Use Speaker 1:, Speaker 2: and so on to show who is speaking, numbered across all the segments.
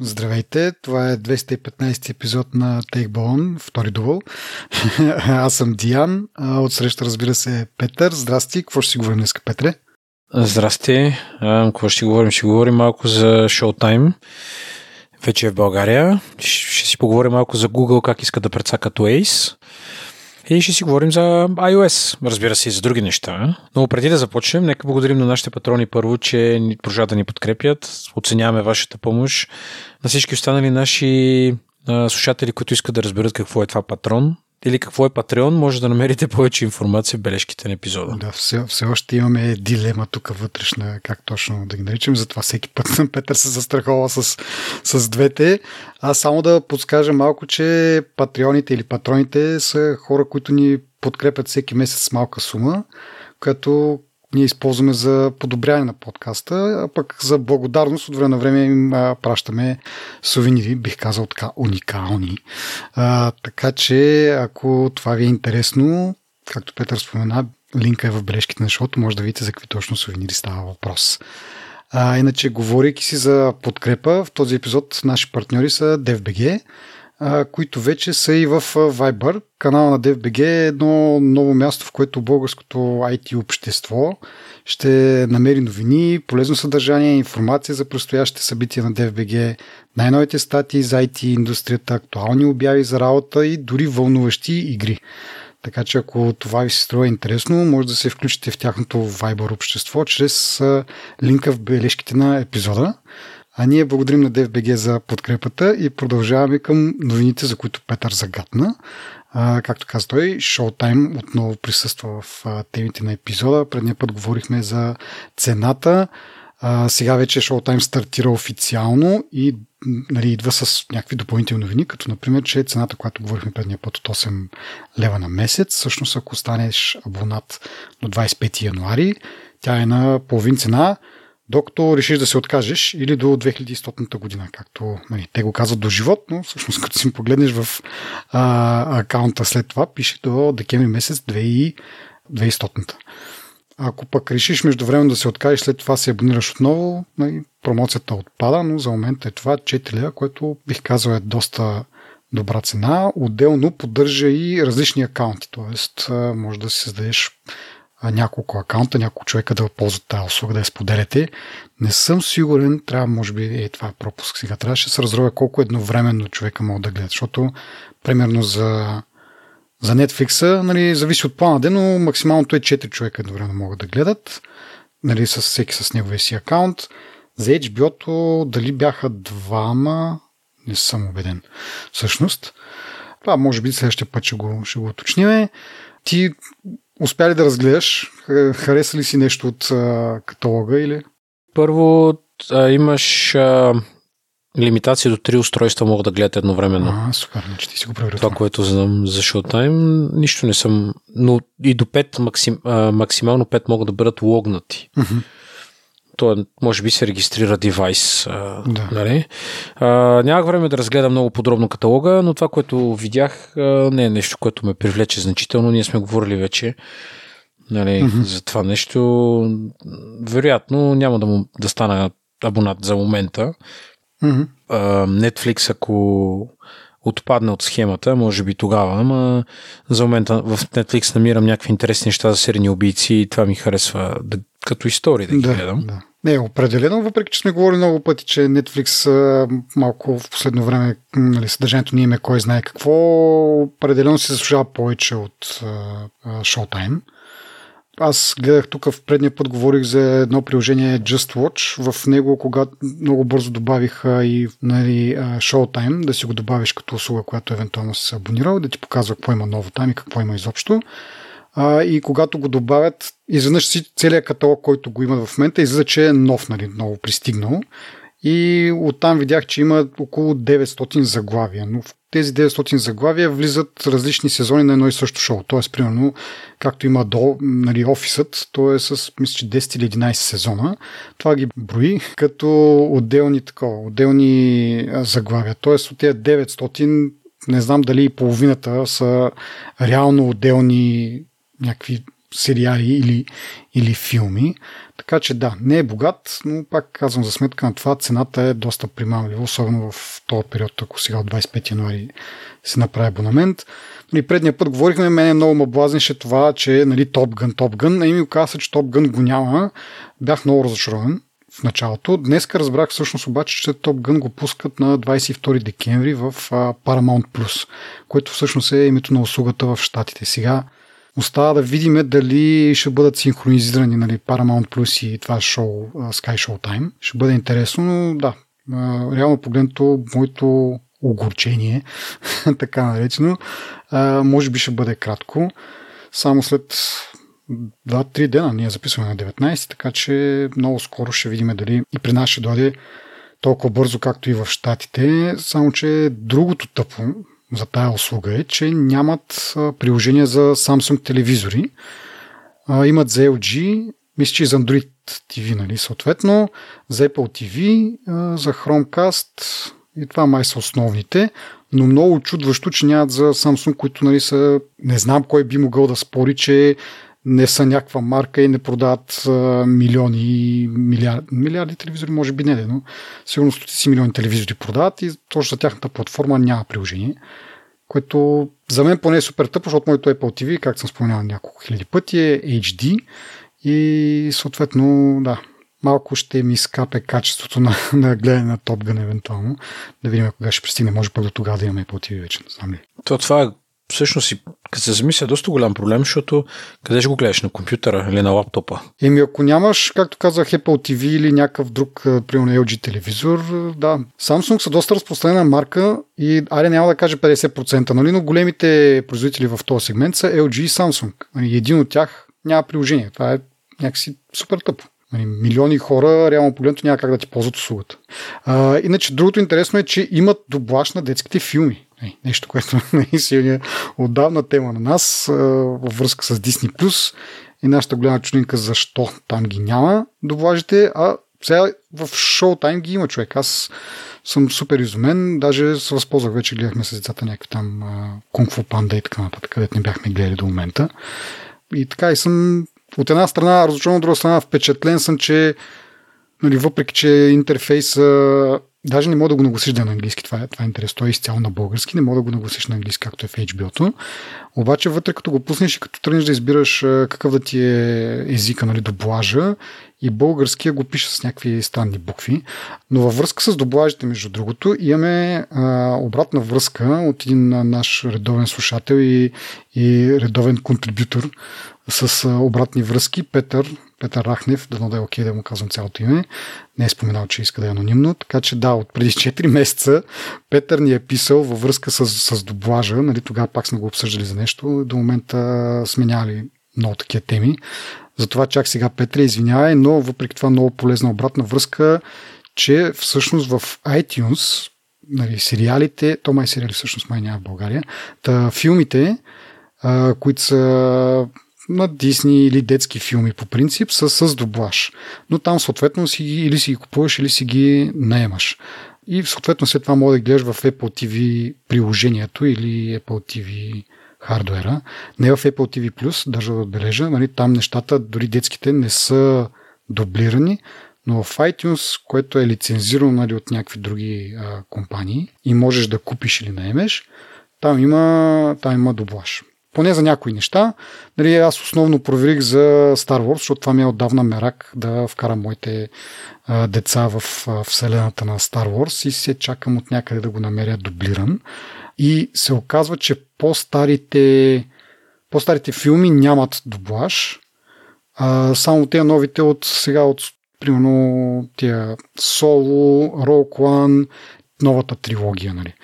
Speaker 1: Здравейте, това е 215 епизод на Take втори дувал. Аз съм Диан, от среща разбира се е Петър. Здрасти, какво ще си говорим днес, Петре?
Speaker 2: Здрасти, какво ще говорим? Ще говорим малко за Showtime, вече е в България. Ще си поговорим малко за Google, как иска да прецакат Waze. И ще си говорим за iOS, разбира се, и за други неща. Но преди да започнем, нека благодарим на нашите патрони първо, че продължават да ни подкрепят. Оценяваме вашата помощ. На всички останали наши слушатели, които искат да разберат какво е това патрон, или какво е Patreon, може да намерите повече информация в бележките на епизода.
Speaker 1: Да, все, все още имаме дилема тук вътрешна, как точно да ги наричам, затова всеки път Петър се застрахова с, с двете. А само да подскажа малко, че патреоните или патроните са хора, които ни подкрепят всеки месец с малка сума, като ние използваме за подобряване на подкаста, а пък за благодарност от време на време им пращаме сувенири, бих казал така, уникални. А, така че, ако това ви е интересно, както Петър спомена, линка е в бележките на шоуто, може да видите за какви точно сувенири става въпрос. А, иначе, говорейки си за подкрепа, в този епизод наши партньори са DFBG, които вече са и в Viber. Канала на DFBG е едно ново място, в което българското IT общество ще намери новини, полезно съдържание, информация за предстоящите събития на DFBG, най-новите статии за IT индустрията, актуални обяви за работа и дори вълнуващи игри. Така че ако това ви се струва интересно, може да се включите в тяхното Viber общество чрез линка в бележките на епизода. А ние благодарим на DFBG за подкрепата и продължаваме към новините, за които Петър загадна. А, както каза той, Showtime отново присъства в темите на епизода. Предния път говорихме за цената. А, сега вече Showtime стартира официално и нали, идва с някакви допълнителни новини, като например, че цената, която говорихме предния път от 8 лева на месец, всъщност ако станеш абонат до 25 януари, тя е на половин цена – докато решиш да се откажеш или до 2100 година, както нали, те го казват до живот, но всъщност като си погледнеш в а, акаунта след това, пише до декември месец 2100. Ако пък решиш междувременно да се откажеш, след това се абонираш отново, нали, промоцията отпада, но за момента е това 4 лева, което бих казал е доста добра цена. Отделно поддържа и различни акаунти, т.е. може да си създадеш няколко акаунта, няколко човека да ползват тази услуга, да я споделяте. Не съм сигурен, трябва, може би, е, това пропуск сега, трябваше да се разровя колко едновременно човека мога да гледа, защото, примерно за, за Netflix, нали, зависи от плана ден, но максималното е 4 човека едновременно могат да гледат, нали, с всеки с неговия си акаунт. За HBO-то дали бяха двама, не съм убеден. Всъщност, това може би следващия път ще го, ще го уточниме. Ти Успя ли да разгледаш? Хареса ли си нещо от а, каталога или?
Speaker 2: Първо а, имаш а, лимитация до три устройства могат да гледат едновременно.
Speaker 1: А, супер, значи ти си го
Speaker 2: проверил. Това, което знам за Showtime, нищо не съм, но и до 5, максим, а, максимално 5 могат да бъдат логнати. Uh-huh то може би се регистрира девайс. Да. Нали? А, нямах време да разгледам много подробно каталога, но това, което видях, не е нещо, което ме привлече значително. Ние сме говорили вече нали, mm-hmm. за това нещо. Вероятно няма да, му, да стана абонат за момента. Mm-hmm. А, Netflix, ако отпадне от схемата, може би тогава, ама за момента в Netflix намирам някакви интересни неща за серийни убийци и това ми харесва да, като истории да ги
Speaker 1: да,
Speaker 2: гледам.
Speaker 1: Да. Не, определено, въпреки че сме говорили много пъти, че Netflix малко в последно време нали, съдържанието ни име кой знае какво, определено се заслужава повече от uh, Showtime. Аз гледах тук в предния път, говорих за едно приложение Just Watch. В него, когато много бързо добавиха и нали, Showtime, да си го добавиш като услуга, която евентуално се абонирал, да ти показва какво има ново там и какво има изобщо. А, и когато го добавят, изведнъж си целият каталог, който го имат в момента, излиза, че е нов, нали, много пристигнал. И оттам видях, че има около 900 заглавия. Но тези 900 заглавия влизат различни сезони на едно и също шоу. Тоест, примерно, както има до, нали, офисът, то е с, мисля, че 10 или 11 сезона. Това ги брои като отделни, такова, отделни заглавия. Тоест, от тези 900 не знам дали и половината са реално отделни някакви сериали или, или филми. Така че да, не е богат, но пак казвам за сметка на това цената е доста примамлива, особено в този период, ако сега от 25 януари се направи абонамент. Нали, предния път говорихме, мене много ме блазнеше това, че нали, Top Gun, Top Gun, и ми оказа, че Top Gun го няма. Бях много разочарован в началото. Днес разбрах всъщност обаче, че Top Gun го пускат на 22 декември в Paramount което всъщност е името на услугата в Штатите. Сега остава да видим дали ще бъдат синхронизирани нали, Paramount Plus и това шоу Sky Show Time. Ще бъде интересно, но да, реално погледнато моето огорчение, така наречено, може би ще бъде кратко. Само след 2-3 дена ние записваме на 19, така че много скоро ще видим дали и при нас ще дойде толкова бързо, както и в Штатите. Само, че другото тъпо за тая услуга е, че нямат приложение за Samsung телевизори. Имат за LG, мисля, че и за Android TV, нали, съответно, за Apple TV, за Chromecast и това май са основните, но много чудващо, че нямат за Samsung, които нали, са... Не знам кой би могъл да спори, че не са някаква марка и не продават милиони, милиарди, милиарди телевизори, може би не, но сигурно стотици милиони телевизори продават и точно за тяхната платформа няма приложение, което за мен поне е супер тъпо, защото моето Apple TV, както съм споменал няколко хиляди пъти, е HD и съответно, да, малко ще ми скапе качеството на, на гледане на Top Gun евентуално. Да видим кога ще пристигне. Може пък до тогава да имаме Apple TV вече, не знам ли.
Speaker 2: То, това всъщност, като се замисля, е доста голям проблем, защото къде ще го гледаш? На компютъра или на лаптопа?
Speaker 1: Еми, ако нямаш, както казах, Apple TV или някакъв друг, примерно LG телевизор, да. Samsung са доста разпространена марка и, аре няма да кажа 50%, нали, но големите производители в този сегмент са LG и Samsung. Нали, един от тях няма приложение. Това е някакси супер тъпо. Нали, милиони хора, реално погледнато, няма как да ти ползват услугата. А, иначе, другото интересно е, че имат доблаш на детските филми. Нещо, което наистина е отдавна тема на нас във връзка с Disney+. И нашата голяма чудинка защо там ги няма доблажите, а сега в шоу-тайм ги има човек. Аз съм супер изумен. Даже се възползвах вече, гледахме с децата някакви там Кунг Фу Панда и така нататък, където не бяхме гледали до момента. И така и съм от една страна разочарован, от друга страна впечатлен съм, че нали, въпреки, че интерфейса Даже не мога да го нагласиш да е на английски, това е, това е интерес. Той е изцяло на български, не мога да го нагласиш на английски, както е в HBO-то. Обаче вътре, като го пуснеш и като тръгнеш да избираш какъв да ти е езика, нали, доблажа, и българския го пише с някакви странни букви. Но във връзка с доблажите, между другото, имаме а, обратна връзка от един наш редовен слушател и, и редовен контрибютор с обратни връзки, Петър, Петър Рахнев, да да е окей да му казвам цялото име, не е споменал, че иска да е анонимно, така че да, от преди 4 месеца Петър ни е писал във връзка с, с доблажа, нали, тогава пак сме го обсъждали за нещо, до момента сменяли много такива теми. Затова чак сега Петре, извинявай, но въпреки това много полезна обратна връзка, че всъщност в iTunes, нали, сериалите, то май сериали всъщност май няма в България, та филмите, а, които са на Дисни или детски филми по принцип са с доблаж. Но там съответно си ги, или си ги купуваш, или си ги наемаш. И съответно след това може да гледаш в Apple TV приложението или Apple TV хардуера. Не в Apple TV Plus, държа да отбележа. Нали, там нещата, дори детските, не са дублирани, но в iTunes, което е лицензирано нали, от някакви други а, компании и можеш да купиш или наемеш, там има, там има дублаж. Поне за някои неща. Нали, аз основно проверих за Star Wars, защото това ми е отдавна мерак да вкарам моите а, деца в а, вселената на Star Wars и се чакам от някъде да го намеря дублиран. И се оказва, че по-старите, по-старите филми нямат дублаж. А, само те новите от сега от примерно тия Соло, Rogue One, новата трилогия. Нали.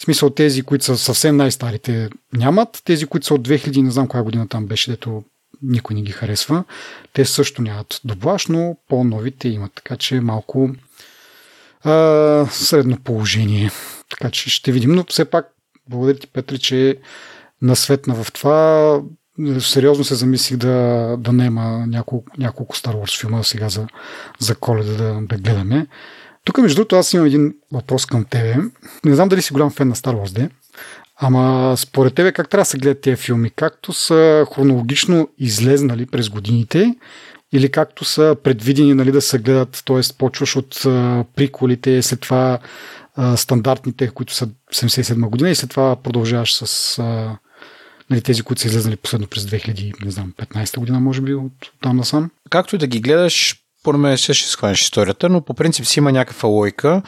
Speaker 1: В смисъл тези, които са съвсем най-старите нямат, тези, които са от 2000, не знам коя година там беше, дето никой не ги харесва, те също нямат доблаж, но по-новите имат, така че малко а, средно положение. Така че ще видим, но все пак благодаря ти, Петри, че насветна в това. Сериозно се замислих да, да нема няколко, няколко Star Wars филма сега за, за коледа да, да гледаме. Тук, между другото, аз имам един въпрос към тебе. Не знам дали си голям фен на Star Wars, де? Ама според тебе как трябва да се гледат тези филми? Както са хронологично излезнали през годините или както са предвидени нали, да се гледат, т.е. почваш от приколите, след това стандартните, които са 77 година и след това продължаваш с нали, тези, които са излезнали последно през 2015 година, може би, от там насам.
Speaker 2: Както и да ги гледаш, по мен ще ще схванеш историята, но по принцип си има някаква лойка.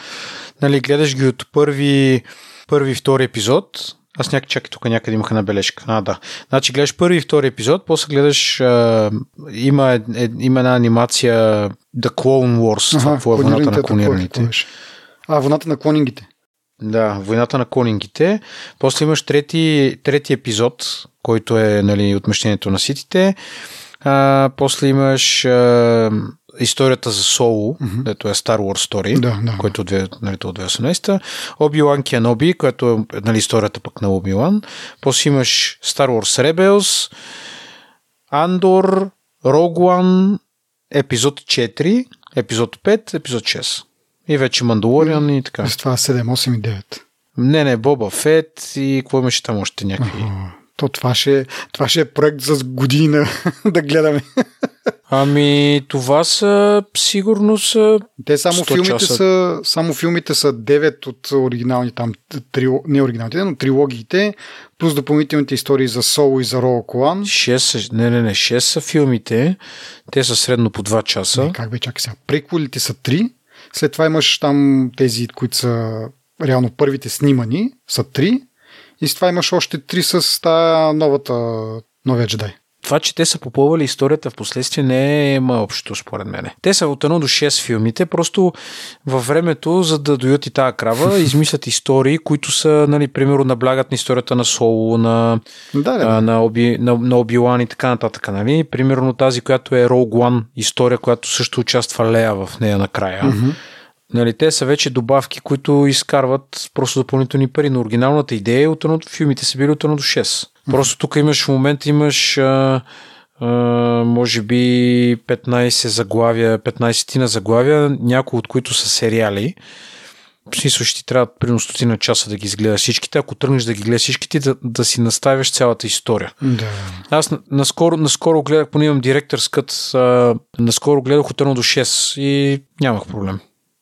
Speaker 2: Нали, гледаш ги от първи, първи втори епизод, аз някак чакай, тук някъде имах една бележка. А, да. Значи гледаш първи и втори епизод, после гледаш а, има, е, има една анимация The Clone Wars, ага, това е войната на клонираните.
Speaker 1: А, войната на клонингите.
Speaker 2: Да, войната на клонингите. После имаш трети, трети епизод, който е нали, отмещението на ситите. А, после имаш а, историята за Соло, mm-hmm. дето е Star Wars Story,
Speaker 1: да, да,
Speaker 2: който е нали, от 2018. Оби-Лан Кеноби, което е нали, историята пък на Оби-Лан. После имаш Star Wars Rebels, Андор, Rogue епизод 4, епизод 5, епизод 6. И вече Мандалориан и така.
Speaker 1: С това 7, 8 и 9.
Speaker 2: Не, не, Боба Фет и какво имаше там още някакви.
Speaker 1: Uh-huh. То това ще, това ще е проект за година да гледаме.
Speaker 2: Ами, това са сигурно са.
Speaker 1: Те само филмите часа. са. Само филмите са 9 от оригинални там, три, не оригиналните, но трилогиите, плюс допълнителните истории за Соло и за Роу Колан.
Speaker 2: 6 не, не, не, 6 са филмите. Те са средно по 2 часа. Не,
Speaker 1: как бе, чакай сега. Преквелите са 3. След това имаш там тези, които са реално първите снимани, са 3. И с това имаш още 3 с тази новата, новия джедай
Speaker 2: това, че те са попълвали историята в последствие не е ма общо, според мен. Те са от 1 до 6 филмите, просто във времето, за да дойдат и тази крава, измислят истории, които са, нали, примерно, наблягат на историята на Соло, на, да, да. на, Оби, на, на Оби-Лан и така нататък. Нали? Примерно тази, която е Rogue One, история, която също участва Лея в нея накрая. Mm-hmm. Нали, те са вече добавки, които изкарват просто допълнителни пари. Но оригиналната идея е от едното филмите са били от 1 до 6. Просто тук имаш в момента имаш а, а, може би 15 заглавия, 15 на заглавия, някои от които са сериали. В смисъл ще ти трябва примерно стотина часа да ги изгледаш всичките. Ако тръгнеш да ги гледаш всичките, да, да си наставяш цялата история.
Speaker 1: Да.
Speaker 2: Аз наскоро, наскоро гледах, поне имам директор скът, а, наскоро гледах от 1 до 6 и нямах проблем.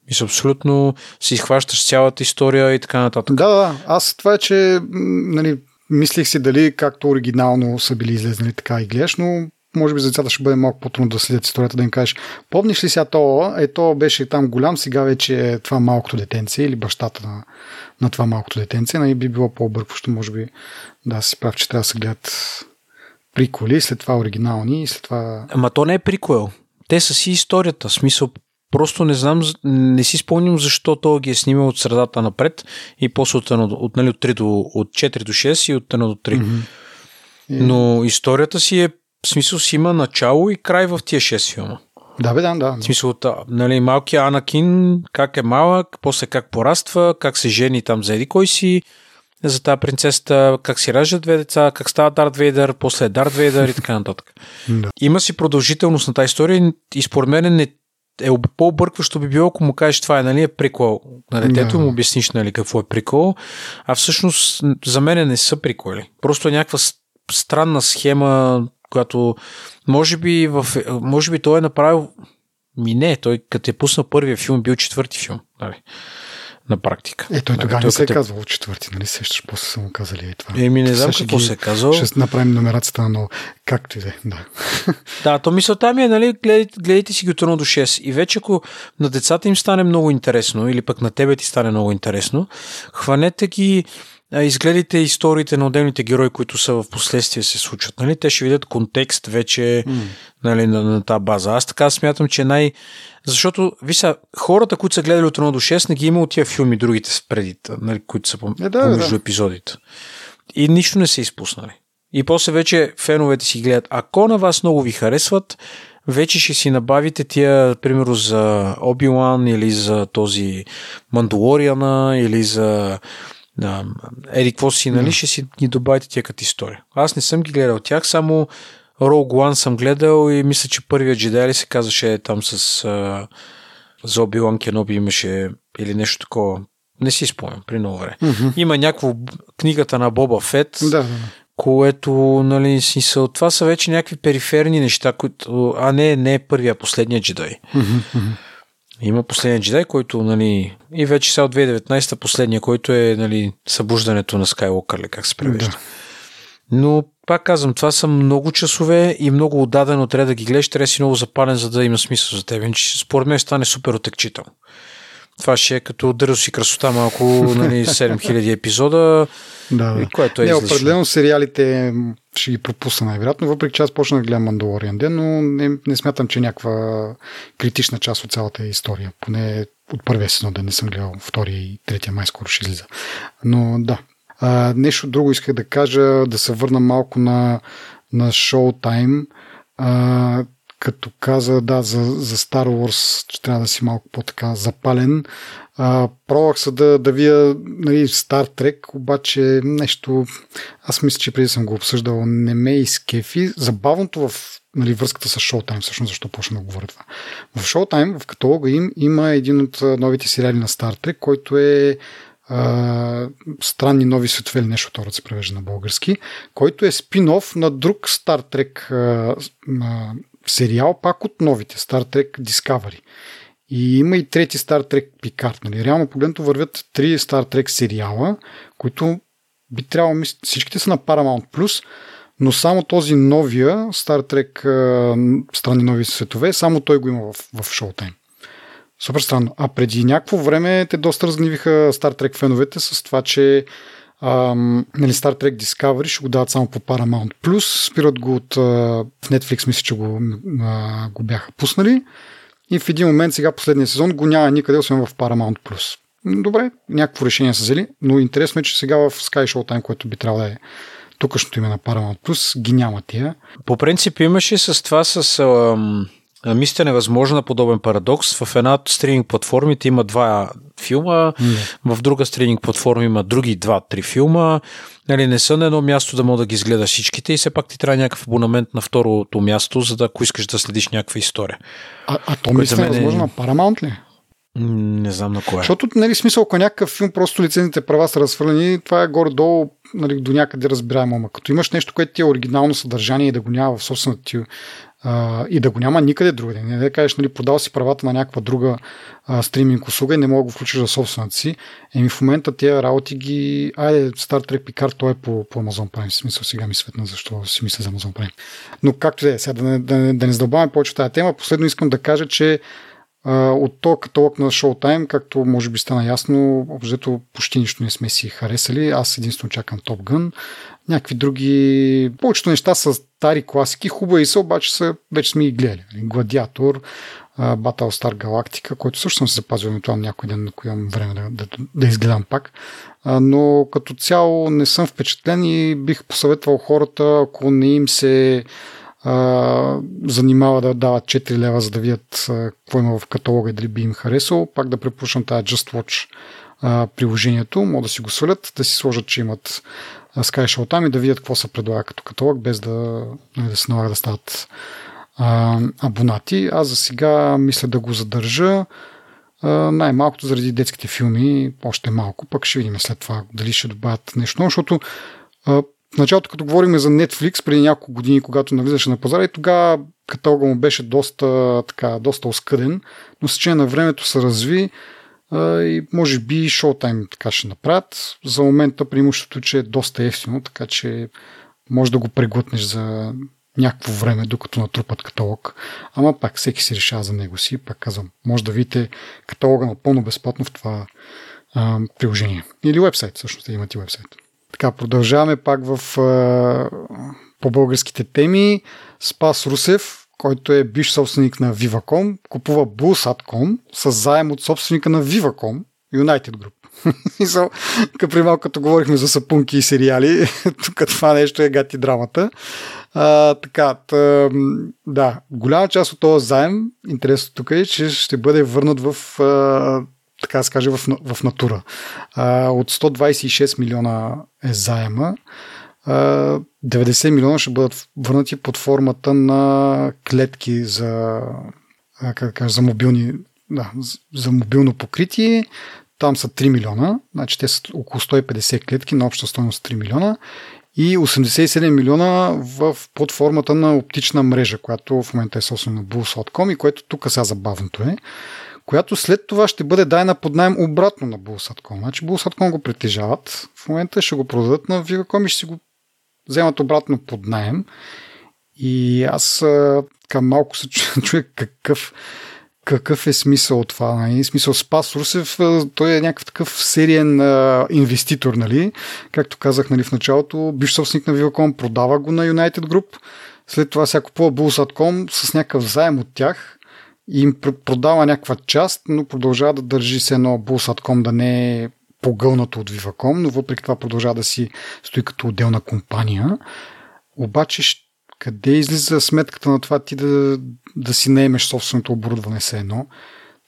Speaker 2: Мисля, абсолютно си изхващаш цялата история и така нататък.
Speaker 1: Да, да. Аз това е, че нали, Мислих си дали както оригинално са били излезнали така и гледаш, но може би за децата ще бъде малко по-трудно да следят историята, да им кажеш, помниш ли сега то, е то беше там голям, сега вече е това малкото детенце или бащата на, на това малкото детенце, нали би било по-объркващо, може би да си прав, че трябва да се гледат приколи, след това оригинални и след това...
Speaker 2: Ама то не е прикол. Те са си историята. Смисъл, Просто не знам, не си спомням защо той ги е снимал от средата напред и после от, от, от, нали, от, 3 до, от 4 до 6 и от 1 до 3. Mm-hmm. Но историята си е, в смисъл си има начало и край в тия 6 филма.
Speaker 1: Да, бе, да, да.
Speaker 2: В смисъл, нали, малкият Анакин, как е малък, после как пораства, как се жени там за еди кой си, за тази принцесата, как си раждат две деца, как става Дарт Вейдър, после е Дарт Вейдър и така нататък. Да. Има си продължителност на тази история и според мен не е по-объркващо би било, ако му кажеш това е, нали, е прикол на детето, yeah. му обясниш, нали, какво е прикол, а всъщност за мен не са приколи. Просто е някаква странна схема, която може би, в, може би той е направил ми не, той като е пуснал първия филм, бил четвърти филм. Нали на практика.
Speaker 1: Е, той тогава не се е казвал четвърти, нали? Сещаш, после са му казали и това.
Speaker 2: Еми, не знам какво се е казал.
Speaker 1: Ще направим номерацията на ново. Както и да е, да.
Speaker 2: Да, то мисълта ми е, нали, гледайте, гледайте си ги от 1 до 6. И вече ако на децата им стане много интересно, или пък на тебе ти стане много интересно, хванете ги, изгледайте историите на отделните герои, които са в последствие се случват. Нали? Те ще видят контекст вече mm. нали, на, на тази база. Аз така смятам, че най- защото, виса, хората, които са гледали от 1 до 6, не ги има от тия филми, другите преди, нали, които са по- е, да, помежду да. епизодите. И нищо не са изпуснали. И после вече феновете си гледат. Ако на вас много ви харесват, вече ще си набавите тия, примерно за Оби-Лан или за този Мандалориана или за Еди, какво си, нали, ще си ни добавите тия като история. Аз не съм ги гледал тях, само Rogue One съм гледал и мисля, че първият джедай се казваше там с uh, за Оби-Лан Кеноби имаше или нещо такова. Не си спомням, при много време. Mm-hmm. Има някакво книгата на Боба Фет,
Speaker 1: да, да.
Speaker 2: което, нали, смисъл, това са вече някакви периферни неща, които, а не, не е първия, последния джедай.
Speaker 1: Mm-hmm.
Speaker 2: Има последния джедай, който, нали, и вече сега от 2019 последния, който е, нали, събуждането на Skywalker, как се превежда. Да. Но пак казвам, това са много часове и много отдадено трябва да ги гледаш, трябва да си много запален, за да има смисъл за теб. Според мен стане супер отекчител. Това ще е като дързо си красота малко, нали, 7000 епизода,
Speaker 1: да, да.
Speaker 2: което е
Speaker 1: Не, определено сериалите ще ги пропусна най-вероятно, въпреки че аз почнах да гледам Мандалориан ден, но не, не смятам, че е някаква критична част от цялата история. Поне от първия сезон да не съм гледал, втория и третия май скоро ще излиза. Но да, а, нещо друго исках да кажа, да се върна малко на, на Showtime. А, като каза, да, за, за Star Wars, че трябва да си малко по-така запален. А, пробвах се да, да вия нали, Star Trek, обаче нещо, аз мисля, че преди съм го обсъждал, не ме изкефи. Забавното в нали, връзката с Showtime, всъщност защо почна да говоря това. В Showtime, в каталога им, има един от новите сериали на Star Trek, който е странни нови светове или нещо това се превежда на български, който е спин-оф на друг Star Trek сериал, пак от новите Star Trek Discovery. И има и трети Star Trek Picard. Нали? Реално погледнато вървят три Star Trek сериала, които би трябвало, всичките са на Paramount+, Plus, но само този новия Star Trek странни нови светове, само той го има в, в Showtime. Супер странно. А преди някакво време те доста разгнивиха Star Trek феновете с това, че ам, нали, Star Trek Discovery ще го дават само по Paramount+, Plus, спират го от а, в Netflix, мисля, че го, а, го бяха пуснали и в един момент сега последния сезон го няма никъде, освен в Paramount+. Plus. Добре, някакво решение са взели, но интересно е, че сега в Sky Showtime, което би трябвало да е тукашното име на Paramount+, Plus, ги няма тия.
Speaker 2: По принцип имаше с това с... Ам Мисля, невъзможно на подобен парадокс. В една от стриминг платформите има два филма, mm. в друга стриминг платформа има други два-три филма. Нали, не са на едно място да мога да ги изгледаш всичките и все пак ти трябва някакъв абонамент на второто място, за да ако искаш да следиш някаква история.
Speaker 1: А, а то мисля мен... е възможно на Paramount ли?
Speaker 2: Не знам на кое.
Speaker 1: Защото, нали, смисъл, ако някакъв филм просто лицензните права са разхвърлени, това е горе-долу нали, до някъде разбираемо. Ама като имаш нещо, което ти е оригинално съдържание и да го няма в собствената ти а, и да го няма никъде другаде. Не да кажеш, нали, продал си правата на някаква друга а, стриминг услуга и не мога да го включиш за собствената си. Еми в момента тези работи ги... Айде, Star Trek Picard, той е по, по Amazon Prime. В смисъл сега ми светна, защо си мисля за Amazon Prime. Но както е, сега да не, да, не, да не задълбаваме повече тази тема, последно искам да кажа, че от то каталог на Showtime, както може би стана ясно, обжето почти нищо не сме си харесали. Аз единствено чакам Top Gun. Някакви други... Повечето неща са стари класики, хубави са, обаче са, вече сме и гледали. Нали, Гладиатор, Battlestar Galactica, който също съм се запазил евентуално някой ден, ако имам време да, да, да изгледам пак. Но като цяло не съм впечатлен и бих посъветвал хората, ако не им се занимава да дават 4 лева, за да видят какво има в каталога и дали би им харесал, пак да препоръчам тази Just Watch приложението, могат да си го свалят, да си сложат, че имат Sky Show там и да видят какво се предлага като каталог, без да, нали, да се налага да стават абонати. Аз за сега мисля да го задържа. Най-малкото заради детските филми, още малко, пък ще видим след това дали ще добавят нещо, защото в началото, като говорим за Netflix, преди няколко години, когато навлизаше на пазара, и тогава каталога му беше доста, така, доста оскъден, но с течение на времето се разви а, и може би Showtime така ще направят. За момента преимуществото, че е доста ефтино, така че може да го преглътнеш за някакво време, докато натрупат каталог. Ама пак всеки си решава за него си. Пак казвам, може да видите каталога напълно безплатно в това а, приложение. Или вебсайт, всъщност имат и вебсайт. Така, продължаваме пак в по българските теми. Спас Русев, който е биш собственик на Viva.com, купува Bullsat.com с заем от собственика на Viva.com, United Group. Мисъл, при малко като говорихме за сапунки и сериали, тук това нещо е гати драмата. А, така, тъ, да, голяма част от този заем, интересно тук е, че ще бъде върнат в а, така да се каже, в, в натура. А, от 126 милиона е заема. 90 милиона ще бъдат върнати под формата на клетки за, как да кажа, за, мобилни, да, за мобилно покритие. там са 3 милиона, значи те са около 150 клетки на обща стоеност 3 милиона и 87 милиона в, под формата на оптична мрежа, която в момента е собствена на Bulls.com и което тук сега забавното е, която след това ще бъде дайна под найем обратно на Bulls.com. Значи Bulls.com го притежават, в момента ще го продадат на Viva.com и ще си го вземат обратно под найем. И аз така малко се чуя какъв, какъв е смисъл от това. Нали? Смисъл Спас Русев, той е някакъв такъв сериен а, инвеститор, нали? Както казах нали, в началото, биш собственик на Viva.com, продава го на United Group, след това сега купува Bulls.com с някакъв заем от тях им продава някаква част, но продължава да държи се едно Bulls.com да не е погълнато от Viva.com, но въпреки това продължава да си стои като отделна компания. Обаче къде излиза сметката на това ти да, да си наемеш собственото оборудване се едно?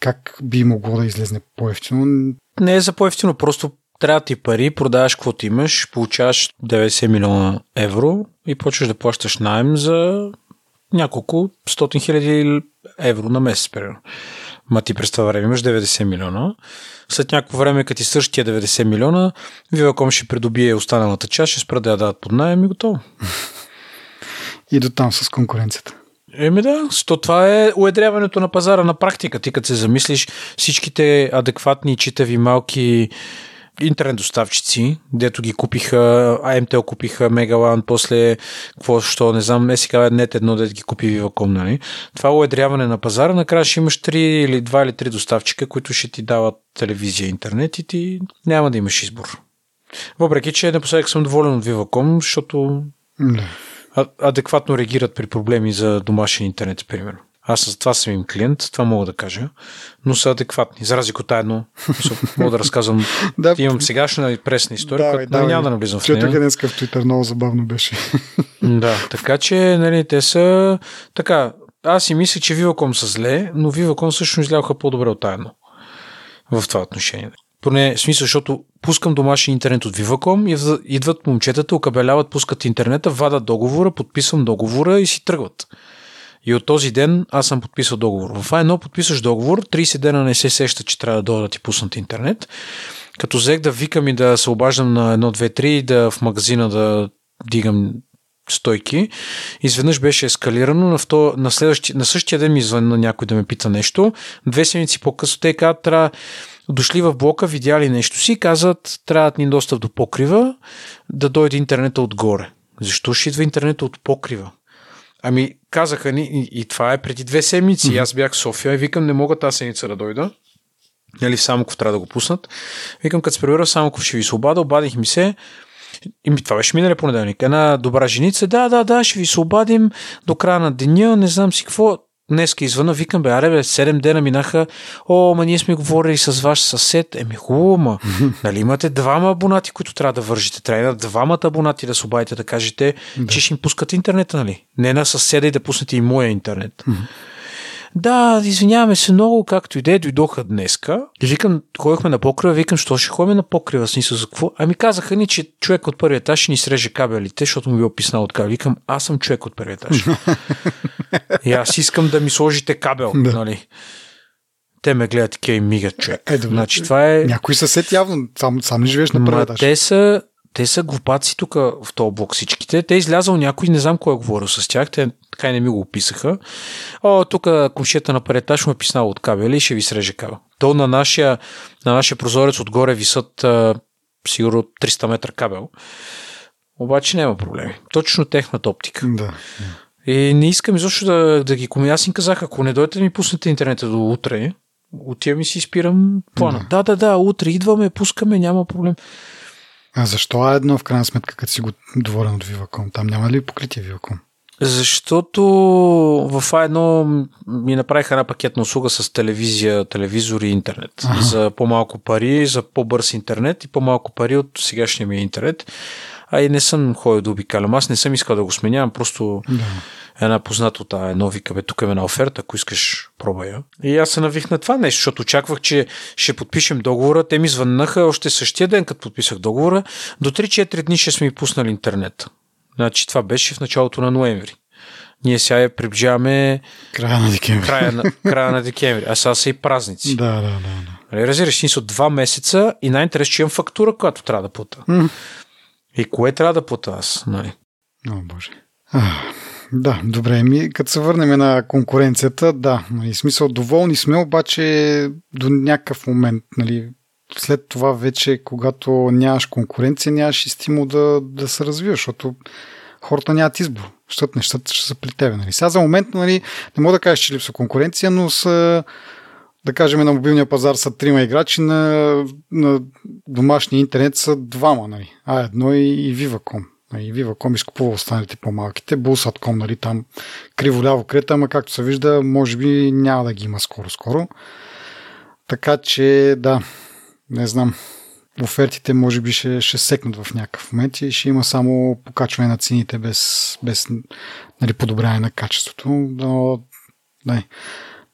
Speaker 1: Как би могло да излезне по-ефтино?
Speaker 2: Не е за по-ефтино, просто трябва ти пари, продаваш каквото имаш, получаваш 90 милиона евро и почваш да плащаш найем за няколко стотин хиляди евро на месец, примерно. Ма ти през това време имаш 90 милиона. След някакво време, като ти същия 90 милиона, Viva.com ще придобие останалата част, ще спра да я дадат под найем и готово.
Speaker 1: и до там с конкуренцията.
Speaker 2: Еми да, то това е уедряването на пазара на практика. Ти като се замислиш всичките адекватни, читави, малки интернет доставчици, дето ги купиха, AMTL купиха Мегалан, после какво, що, не знам, не сега нет едно, дето ги купи Viva.com, нали? Това уедряване на пазара, накрая ще имаш 3 или 2 или 3 доставчика, които ще ти дават телевизия, интернет и ти няма да имаш избор. Въпреки, че напоследък съм доволен от Viva.com, защото адекватно реагират при проблеми за домашен интернет, примерно. Аз с това съм им клиент, това мога да кажа, но са адекватни. За разлика от едно, мога да разказвам. да, Имам сегашна пресна история, давай, която няма да навлизам в нея.
Speaker 1: Четох днес в Twitter, много забавно беше.
Speaker 2: да, така че нали, те са така. Аз си мисля, че Viva.com са зле, но Viva.com също излязоха по-добре от тайно в това отношение. Поне в смисъл, защото пускам домашен интернет от Viva.com и идват момчетата, окабеляват, пускат интернета, вадат договора, подписвам договора и си тръгват. И от този ден аз съм подписал договор. В едно подписаш договор, 30 дена не се сеща, че трябва да дойда да ти пуснат интернет. Като взех да викам и да се обаждам на 1, 2, 3 и да в магазина да дигам стойки. Изведнъж беше ескалирано. На, вто, на, следващи, на същия ден ми извън някой да ме пита нещо. Две седмици по-късно те казват, трябва дошли в блока, видяли нещо си, казват, трябва ни достъп до покрива, да дойде интернета отгоре. Защо ще идва интернета от покрива? Ами, казаха ни, и, и това е преди две седмици. Mm-hmm. Аз бях в София и викам, не мога тази седмица да дойда. Нали, в Самоков трябва да го пуснат. Викам, като се прибера в Самоков ще ви се обада, обадих ми се. И това беше миналия понеделник. Една добра женица, да, да, да, ще ви се обадим до края на деня, не знам си какво днеска извъна, викам, бе, аре, бе, 7 дена минаха, о, ма ние сме говорили с ваш съсед, еми хубаво, ма, нали имате двама абонати, които трябва да вържите, трябва да двамата абонати да се обадите да кажете, да. че ще им пускат интернета, нали? Не на съседа и да пуснете и моя интернет. Да, извиняваме се много, както и де, дойдоха днеска. И викам, ходихме на покрива, викам, що ще ходим на покрива, смисъл за какво? Ами казаха ни, че човек от първия етаж ще ни среже кабелите, защото му било писнал от кабел. Викам, аз съм човек от първия етаж. и аз искам да ми сложите кабел, да. нали? Те ме гледат и мигат човек. Е, значи, това е...
Speaker 1: Някой съсед явно, сам, сам не живееш на първия етаж.
Speaker 2: Те са те са глупаци тук в този блок всичките. Те е излязал някой, не знам кой е говорил с тях, те така и не ми го описаха. О, тук комшията на паретаж му е писнал от кабели и ще ви среже кабел. То на нашия, на нашия прозорец отгоре висат а, сигурно 300 метра кабел. Обаче няма проблеми. Точно техната оптика.
Speaker 1: Да.
Speaker 2: И не искам изобщо да, да ги коми. Аз им казах, ако не дойдете да ми пуснете интернета до утре, отивам и си спирам плана. Да. да, да, да, утре идваме, пускаме, няма проблем.
Speaker 1: А защо е едно в крайна сметка, като си го доволен от Viva.com? Там няма ли покритие Viva.com?
Speaker 2: Защото в А1 ми направиха една пакетна услуга с телевизия, телевизор и интернет. Ага. За по-малко пари, за по-бърз интернет и по-малко пари от сегашния ми интернет. А и не съм ходил да обикалям. Аз не съм искал да го сменявам, просто да. една позната от една вика, бе, тук е една оферта, ако искаш, пробай я. И аз се навих на това нещо, защото очаквах, че ще подпишем договора. Те ми звъннаха още същия ден, като подписах договора. До 3-4 дни ще сме пуснали интернет. Значи това беше в началото на ноември. ние сега я приближаваме
Speaker 1: края на декември.
Speaker 2: Края на, края на декември. А сега са и празници.
Speaker 1: Да, да, да. да.
Speaker 2: Нали, разбираш, ни са два месеца и най-интересно, че имам фактура, която трябва да плата. Mm. И кое трябва да плата аз? Нали?
Speaker 1: О, Боже. А, да, добре. Ми, като се върнем на конкуренцията, да, нали, смисъл, доволни сме, обаче до някакъв момент, нали, след това вече, когато нямаш конкуренция, нямаш и стимул да, да се развиваш, защото хората нямат избор, защото нещата ще са при тебе. Нали. Сега за момент нали, не мога да кажеш, че липсва конкуренция, но са да кажем, на мобилния пазар са трима играчи, на, на домашния интернет са двама, нали? А едно и, и Viva.com. Нали, и Viva.com изкупува останалите по-малките. Bulls.com, нали, там криво-ляво крета, ама както се вижда, може би няма да ги има скоро-скоро. Така че, да, не знам. Офертите може би ще, ще секнат в някакъв момент и ще има само покачване на цените без, без нали, подобряване на качеството. Но, да,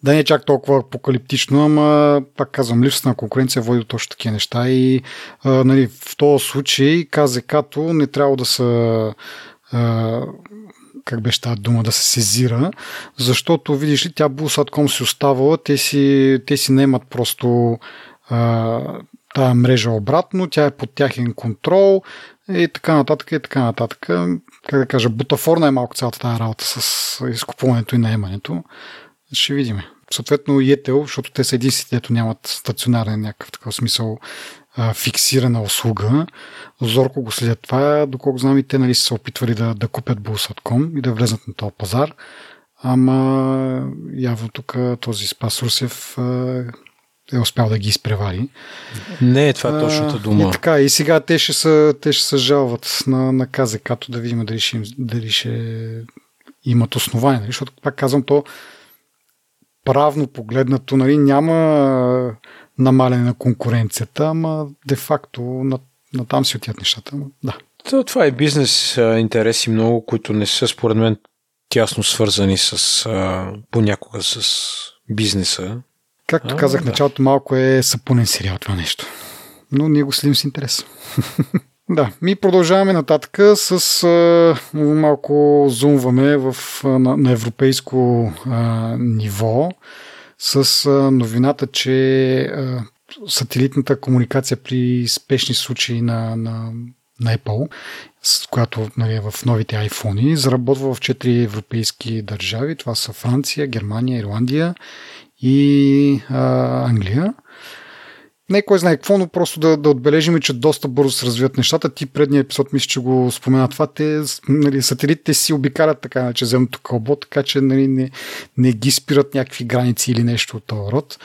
Speaker 1: да не е чак толкова апокалиптично, ама пак казвам, липсата на конкуренция води до точно такива неща и а, нали, в този случай КЗК-то не трябва да са как беше тази дума, да се сезира, защото, видиш ли, тя Булсатком си оставала, те си, те си немат просто а, тази мрежа обратно, тя е под тяхен контрол и така нататък и така нататък. Как да кажа, бутафорна е малко цялата тази работа с изкупуването и наемането. Ще видим. Съответно и ETL, защото те са единствените, ето нямат стационарен някакъв такъв смисъл а, фиксирана услуга. Зорко го следят това, доколко знам и те нали, са се опитвали да, да купят Bulls.com и да влезнат на този пазар. Ама явно тук този Спас Русев е успял да ги изпревари.
Speaker 2: Не е това точната дума.
Speaker 1: И така, и сега те ще, са, те ще се жалват на, на КЗК-то да видим дали ще, дали ще имат основания. Нали? Защото, пак казвам, то правно погледнато нали, няма намаляне на конкуренцията, ама де-факто на, на там си отият нещата. Да.
Speaker 2: То, това е бизнес интереси много, които не са според мен тясно свързани с а, понякога с бизнеса.
Speaker 1: Както а, казах да. началото, малко е сапунен сериал това нещо. Но ние го следим с интерес. Да, ми продължаваме нататък с а, малко зумваме в, на, на европейско а, ниво с а, новината, че а, сателитната комуникация при спешни случаи на, на, на Apple, с която нали, е в новите iPhone, заработва в 4 европейски държави. Това са Франция, Германия, Ирландия и а, Англия не кой знае какво, но просто да, да отбележим, че доста бързо се развиват нещата. Ти предния епизод мисля, че го спомена това. Те, нали, сателитите си обикалят така, че земното кълбо, така че нали, не, не ги спират някакви граници или нещо от този род.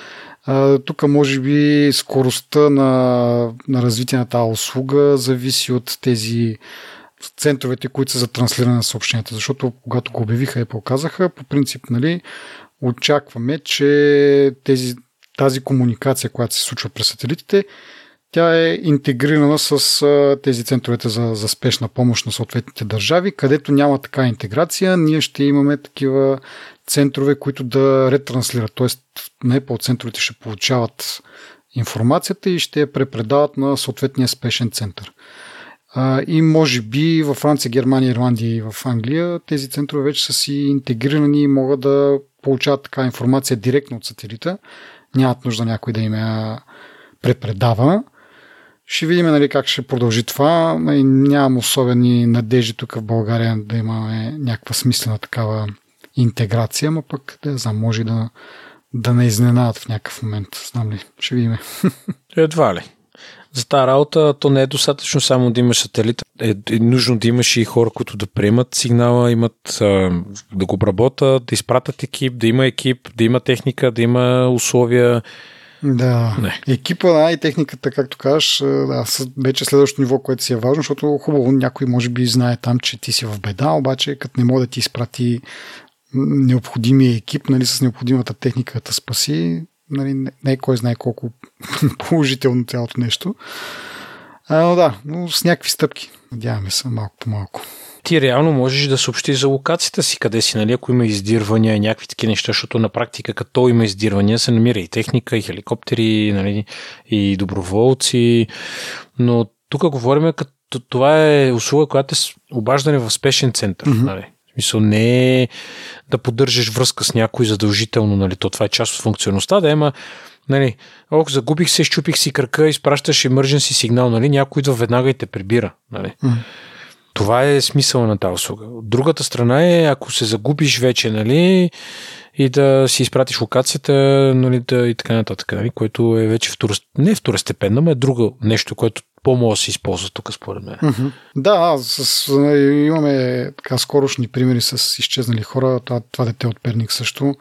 Speaker 1: Тук може би скоростта на, на развитие на тази услуга зависи от тези центровете, които са за транслиране на съобщенията. Защото когато го обявиха и показаха, по принцип, нали, очакваме, че тези тази комуникация, която се случва през сателитите, тя е интегрирана с тези центровете за, за спешна помощ на съответните държави, където няма така интеграция, ние ще имаме такива центрове, които да ретранслират. Тоест, не по центровете ще получават информацията и ще я препредават на съответния спешен център. И може би във Франция, Германия, Ирландия и в Англия тези центрове вече са си интегрирани и могат да получават така информация директно от сателита нямат нужда някой да им я препредава. Ще видим нали, как ще продължи това. Нямам особени надежди тук в България да имаме някаква смислена такава интеграция, но пък да знам, може да, да не изненадат в някакъв момент. Знам ли, ще видим.
Speaker 2: Едва ли. За тази работа то не е достатъчно само да имаш сателит. Е, е нужно да имаш и хора, които да приемат сигнала, имат а, да го обработат, да изпратят екип, да има екип, да има техника, да има условия.
Speaker 1: Да. Не. Екипа, да, и техниката, както кажеш, да, вече следващото ниво, което си е важно, защото хубаво някой може би знае там, че ти си в беда, обаче като не може да ти изпрати необходимия екип, нали, с необходимата техника да спаси, нали, не, не е кой знае колко положително цялото нещо. А, но да, но с някакви стъпки. Надяваме се малко по малко.
Speaker 2: Ти реално можеш да съобщиш за локацията си, къде си, нали, ако има издирвания и някакви такива неща, защото на практика като има издирвания се намира и техника, и хеликоптери, нали, и доброволци, но тук говорим като това е услуга, която е обаждане в спешен център. Mm-hmm. Нали. В смисъл не е да поддържаш връзка с някой задължително, нали, то това е част от функционалността, да има Нали, ох, загубих се, щупих си кръка, изпращаш emergency сигнал, нали, някой идва веднага и те прибира. Нали. Mm. Това е смисъла на тази услуга. От другата страна е, ако се загубиш вече, нали, и да си изпратиш локацията, нали, да, и така нататък, нали, което е вече второ, не второстепенно, но е друго нещо, което по-може да се използва тук, според мен.
Speaker 1: Mm-hmm. Да, с, имаме така скорошни примери с изчезнали хора. Това, това дете от Перник също.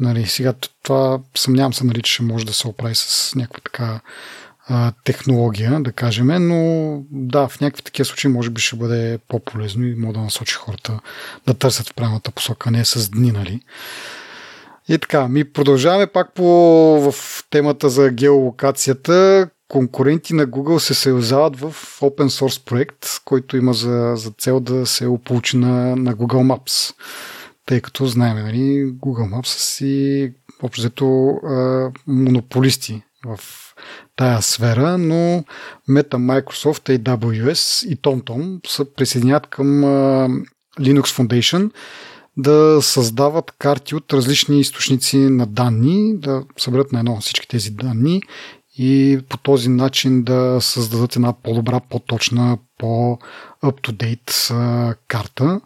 Speaker 1: Нали, сега това съмнявам се, нали, че може да се оправи с някаква така а, технология, да кажем, но да, в някакви такива случаи може би ще бъде по-полезно и може да насочи хората да търсят в правилната посока, не с дни, нали. И така, ми продължаваме пак по в темата за геолокацията. Конкуренти на Google се съюзават в open source проект, който има за, за цел да се ополучи на, на Google Maps. Тъй като знаем, нали, Google Maps си общо монополисти в тая сфера, но Meta, Microsoft, AWS и TomTom се присъединят към Linux Foundation да създават карти от различни източници на данни, да съберат на едно всички тези данни и по този начин да създадат една по-добра, по-точна, по-up-to-date карта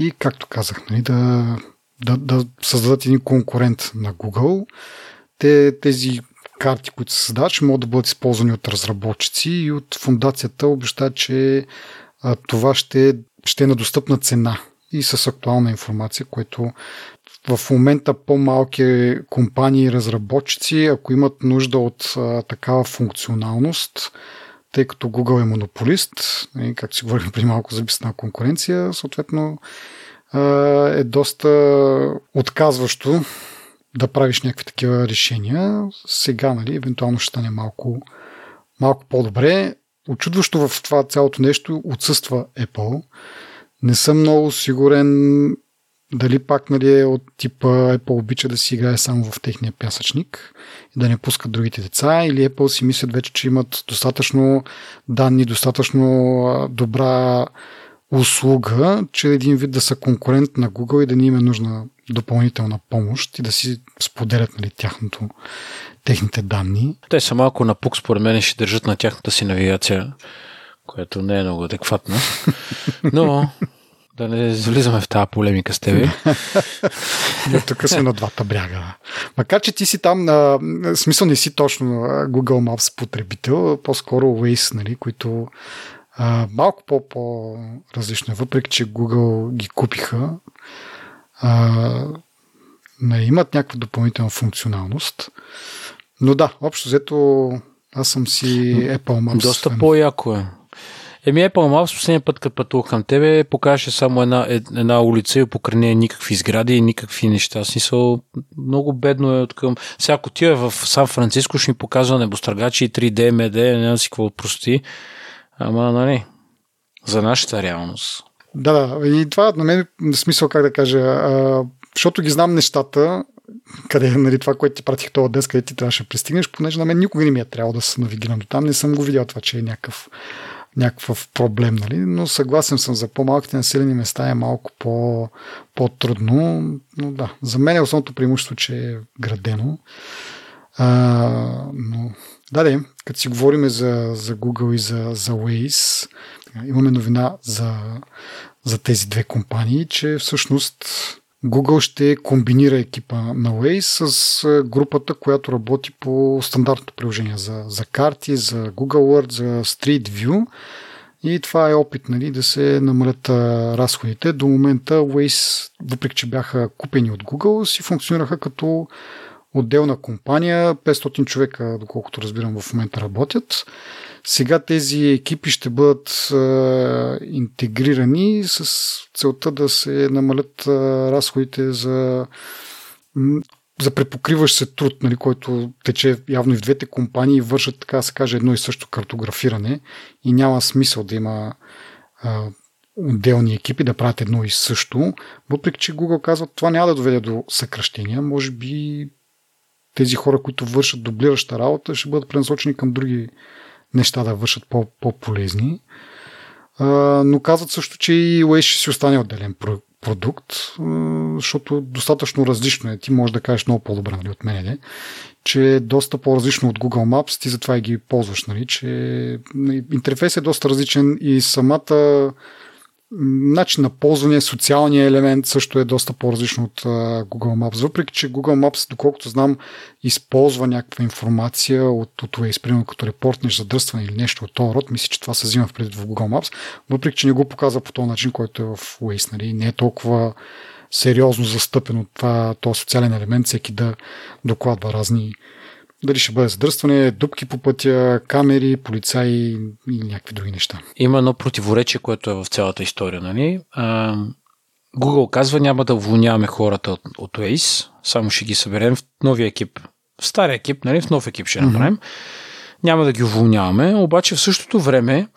Speaker 1: и, както казах, нали, да, да, да създадат един конкурент на Google. Те, тези карти, които се създават, ще могат да бъдат използвани от разработчици и от фундацията обеща, че а, това ще, ще е на достъпна цена и с актуална информация, което в момента по-малки компании и разработчици, ако имат нужда от а, такава функционалност, тъй като Google е монополист, и, както си говорихме преди малко за бисна конкуренция, съответно е доста отказващо да правиш някакви такива решения. Сега, нали, евентуално ще стане малко, малко по-добре. Очудващо в това цялото нещо отсъства Apple. Не съм много сигурен дали пак нали, е от типа Apple обича да си играе само в техния пясъчник и да не пускат другите деца, или Apple си мислят вече, че имат достатъчно данни, достатъчно добра услуга, че един вид да са конкурент на Google и да ни им е нужна допълнителна помощ и да си споделят нали, тяхното, техните данни.
Speaker 2: Те са малко напук, според мен, ще държат на тяхната си навигация, което не е много адекватно. Но да не влизаме в тази полемика с тебе.
Speaker 1: тук сме на двата бряга. Макар, че ти си там, на смисъл не си точно Google Maps потребител, по-скоро Waze, нали, които а, малко по-различно въпреки че Google ги купиха. А, нали, имат някаква допълнителна функционалност. Но да, общо взето аз съм си Apple Maps.
Speaker 2: Доста по-яко е. Еми Apple Maps последния път, като пътувах към тебе, покаже само една, една улица и покрай нея никакви сгради и никакви неща. Смисъл, много бедно е от към... Сега, ако ти е в Сан Франциско, ще ми показва небостъргачи и 3D, MD, не знам си какво прости. Ама, нали, за нашата реалност.
Speaker 1: Да, да. И това на мен е смисъл, как да кажа, а, защото ги знам нещата, къде нали, това, което ти пратих това днес, къде ти трябваше да пристигнеш, понеже на мен никога не ми е трябвало да се навигирам до там. Не съм го видял това, че е някакъв, някакъв проблем, нали? но съгласен съм за по-малките населени места е малко по, по-трудно. Но да, за мен е основното преимущество, че е градено. А, но да, да, като си говорим за, за Google и за, за Waze, имаме новина за, за тези две компании, че всъщност Google ще комбинира екипа на Waze с групата, която работи по стандартното приложение за, за карти, за Google Earth, за Street View. И това е опит нали, да се намалят разходите. До момента Waze, въпреки че бяха купени от Google, си функционираха като отделна компания. 500 човека, доколкото разбирам, в момента работят. Сега тези екипи ще бъдат а, интегрирани с целта да се намалят а, разходите за, за препокриващ се труд, нали, който тече явно и в двете компании вършат, така да се каже, едно и също картографиране и няма смисъл да има а, отделни екипи да правят едно и също, въпреки че Google казва, това няма да доведе до съкръщения, може би тези хора, които вършат дублираща работа, ще бъдат пренасочени към други неща да вършат по- по-полезни. Но казват също, че и Waze ще си остане отделен продукт, защото достатъчно различно е. Ти можеш да кажеш много по-добре нали, от мен, че е доста по-различно от Google Maps, ти затова и ги ползваш, нали, че нали, интерфейс е доста различен и самата начин на ползване, социалния елемент също е доста по-различно от Google Maps. Въпреки, че Google Maps, доколкото знам, използва някаква информация от, от Waze, примерно като репортнеш задръстване или нещо от този род, мисля, че това се взима в предвид в Google Maps, въпреки, че не го показва по този начин, който е в Waze. Нали? Не е толкова сериозно застъпен от това, този социален елемент, всеки да докладва разни дали ще бъде задръстване, дупки по пътя, камери, полицаи и някакви други неща.
Speaker 2: Има едно противоречие, което е в цялата история. Нали? Google казва, няма да уволняваме хората от, от Waze, само ще ги съберем в новия екип. В стария екип, нали? в нов екип ще направим. Mm-hmm. Няма да ги уволняваме, обаче в същото време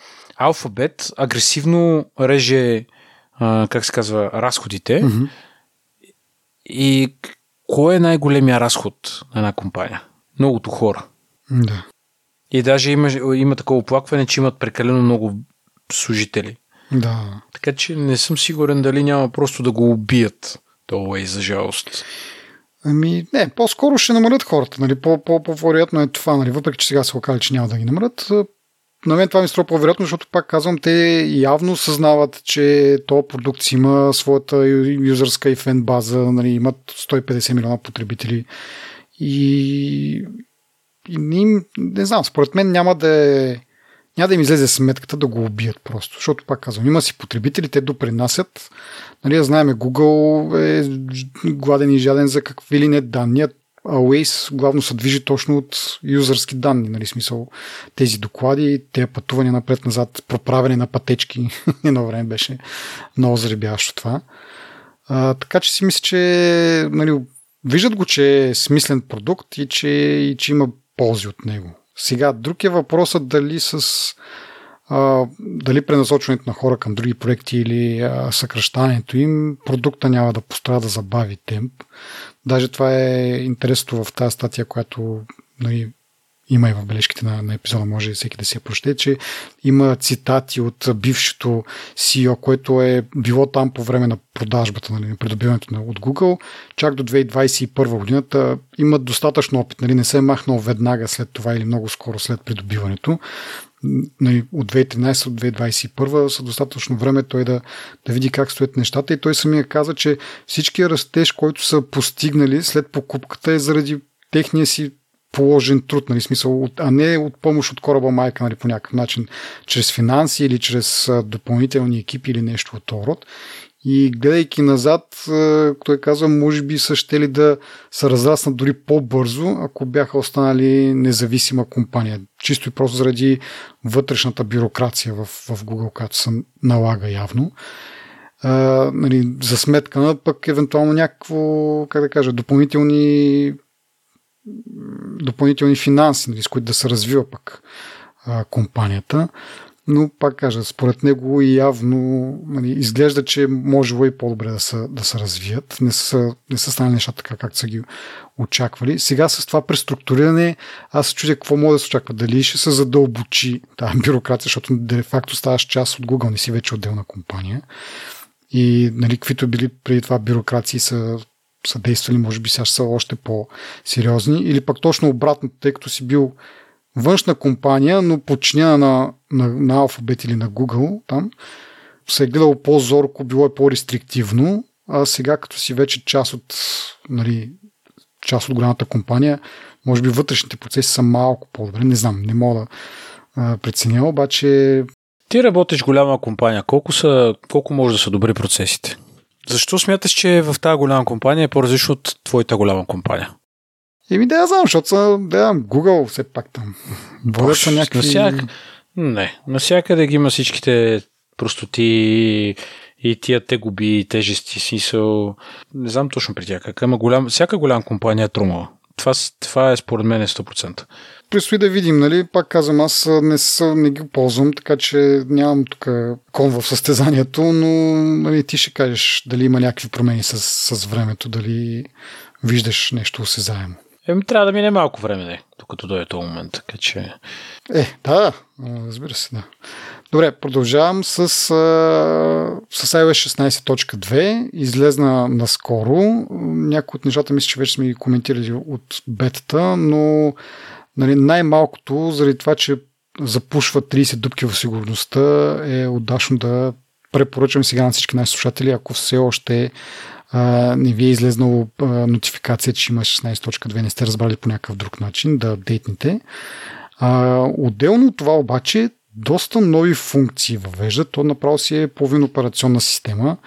Speaker 2: Alphabet агресивно реже, а, как се казва, разходите. Mm-hmm. И кой е най-големия разход на една компания? Многото хора.
Speaker 1: Да.
Speaker 2: И даже има, има такова оплакване, че имат прекалено много служители.
Speaker 1: Да.
Speaker 2: Така че не съм сигурен дали няма просто да го убият това за жалост.
Speaker 1: Ами, не, по-скоро ще намалят хората, нали? По-вероятно е това, нали? Въпреки, че сега се оказали, че няма да ги намалят. На мен това ми струва по-вероятно, защото пак казвам, те явно съзнават, че то продукт си има своята юзърска и фен база, нали? имат 150 милиона потребители и, и не, не знам, според мен няма да е няма да им излезе сметката да го убият просто. Защото, пак казвам, има си потребители, те допринасят. Нали, знаем, Google е гладен и жаден за какви ли не данни, а Waze главно се движи точно от юзърски данни, нали, смисъл тези доклади, тези пътувания напред-назад, проправяне на пътечки, едно време беше много заребяващо това. А, така че си мисля, че нали, виждат го, че е смислен продукт и че, и че има ползи от него. Сега, друг е въпросът дали с а, дали пренасочването на хора към други проекти или а, съкръщането им, продукта няма да пострада да забави темп. Даже това е интересно в тази статия, която нали, има и в бележките на, на епизода, може всеки да си я прочете, че има цитати от бившето CEO, което е било там по време на продажбата, нали, на придобиването от Google, чак до 2021 годината имат достатъчно опит, нали, не се е махнал веднага след това или много скоро след придобиването. Нали, от 2013 от 2021 са достатъчно време той да, да види как стоят нещата и той самия каза, че всичкия растеж, който са постигнали след покупката е заради техния си положен труд, нали, смисъл, а не от помощ от кораба майка, нали, по някакъв начин, чрез финанси или чрез допълнителни екипи или нещо от този род. И гледайки назад, той казва, може би са ще ли да се разраснат дори по-бързо, ако бяха останали независима компания. Чисто и просто заради вътрешната бюрокрация в, в Google, която се налага явно. А, нали, за сметка на пък евентуално някакво, как да кажа, допълнителни допълнителни финанси, нали, с които да се развива пък а, компанията. Но, пак кажа, според него и явно нали, изглежда, че може и по-добре да се, да се развият. Не са, не са станали нещата така, както са ги очаквали. Сега с това преструктуриране, аз се чудя какво може да се очаква. Дали ще се задълбочи тази бюрокрация, защото де факто ставаш част от Google, не си вече отделна компания. И нали, каквито били преди това бюрокрации са са действали, може би сега са още по-сериозни, или пък точно обратно, тъй като си бил външна компания, но подчинена на, на, на Alphabet или на Google, там се е гледало по-зорко, било е по-рестриктивно, а сега като си вече част от, нали, част от голямата компания, може би вътрешните процеси са малко по-добре, не знам, не мога да преценя, обаче...
Speaker 2: Ти работиш голяма компания, колко, са, колко може да са добри процесите? Защо смяташ, че в тази голяма компания е по-различно от твоята голяма компания?
Speaker 1: Еми да я знам, защото са, да, Google все пак там.
Speaker 2: Водят са някакви... Насяк... Не, насякъде ги има всичките простоти и тия те губи, тежести, смисъл. Не знам точно при тях как, ама голям, всяка голяма компания е трумала. Това, това е според мен 100%
Speaker 1: предстои да видим, нали? Пак казвам, аз не, са, не ги ползвам, така че нямам тук кон в състезанието, но нали, ти ще кажеш дали има някакви промени с, с времето, дали виждаш нещо осезаемо.
Speaker 2: Еми, трябва да мине малко време, не, докато дойде този момент, така че...
Speaker 1: Е, да, разбира се, да. Добре, продължавам с, с iOS 16.2. Излезна наскоро. Някои от нещата мисля, че вече сме ги коментирали от бетата, но нали, най-малкото, заради това, че запушва 30 дупки в сигурността, е удачно да препоръчвам сега на всички наши слушатели, ако все още а, не ви е излезнало а, нотификация, че има 16.2, не сте разбрали по някакъв друг начин, да апдейтните. А, отделно от това обаче, доста нови функции въвежда. То направо си е половин операционна система.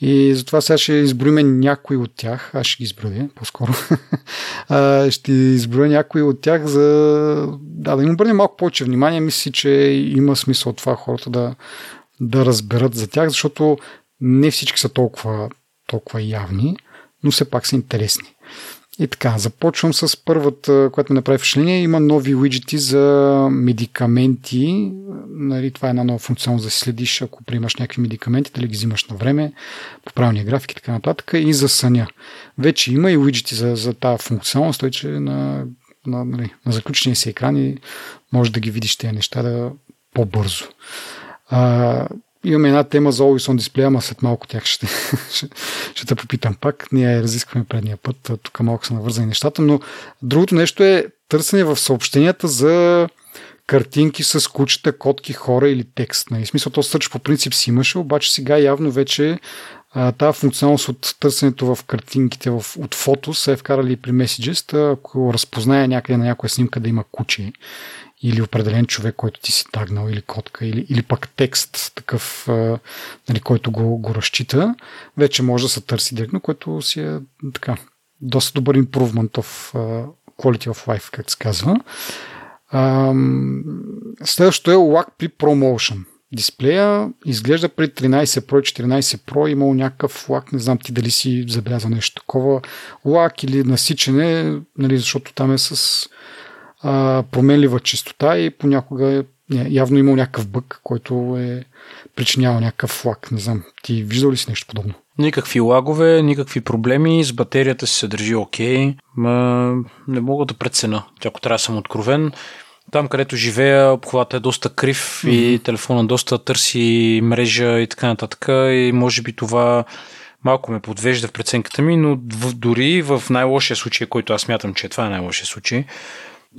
Speaker 1: И затова сега ще изброиме някои от тях. Аз ще ги изброя по-скоро. ще изброя някои от тях за да, да им обърнем малко повече внимание. Мисля, че има смисъл това хората да, да разберат за тях, защото не всички са толкова, толкова явни, но все пак са интересни. И така, започвам с първата, която ми направи впечатление. Има нови уиджети за медикаменти. Нали, това е една нова функционалност да си следиш, ако приемаш някакви медикаменти, дали ги взимаш на време, по правилния график и така нататък. И за съня. Вече има и уиджети за, за тази функционалност, той че на, на, нали, на заключения си екран и може да ги видиш тези неща да по-бързо. А, имаме една тема за Always on Display, ама след малко тях ще, ще, ще те попитам пак. Ние разискваме предния път, тук малко са навързани нещата, но другото нещо е търсене в съобщенията за картинки с кучета, котки, хора или текст. Нали? Смисъл, то сърч по принцип си имаше, обаче сега явно вече тази функционалност от търсенето в картинките в, от фото се е вкарали при Messages, ако разпознае някъде на някоя снимка да има куче или определен човек, който ти си тагнал, или котка, или, или пък текст, такъв, нали, който го, го разчита, вече може да се търси директно, което си е така, доста добър improvement uh, quality of life, как се казва. Следващото е LAC при ProMotion. Дисплея изглежда при 13 Pro и 14 Pro имал някакъв лак, не знам ти дали си забелязал нещо такова, лак или насичане, нали, защото там е с а, променлива чистота и понякога е, явно имал някакъв бък, който е причинявал някакъв флаг. Не знам, ти виждал ли си нещо подобно?
Speaker 2: Никакви лагове, никакви проблеми, с батерията си се държи окей, ма не мога да прецена, ако трябва да съм откровен. Там, където живея, обхватът е доста крив mm-hmm. и телефона доста търси мрежа и така нататък и може би това малко ме подвежда в преценката ми, но дори в най-лошия случай, който аз смятам, че това е най-лошия случай,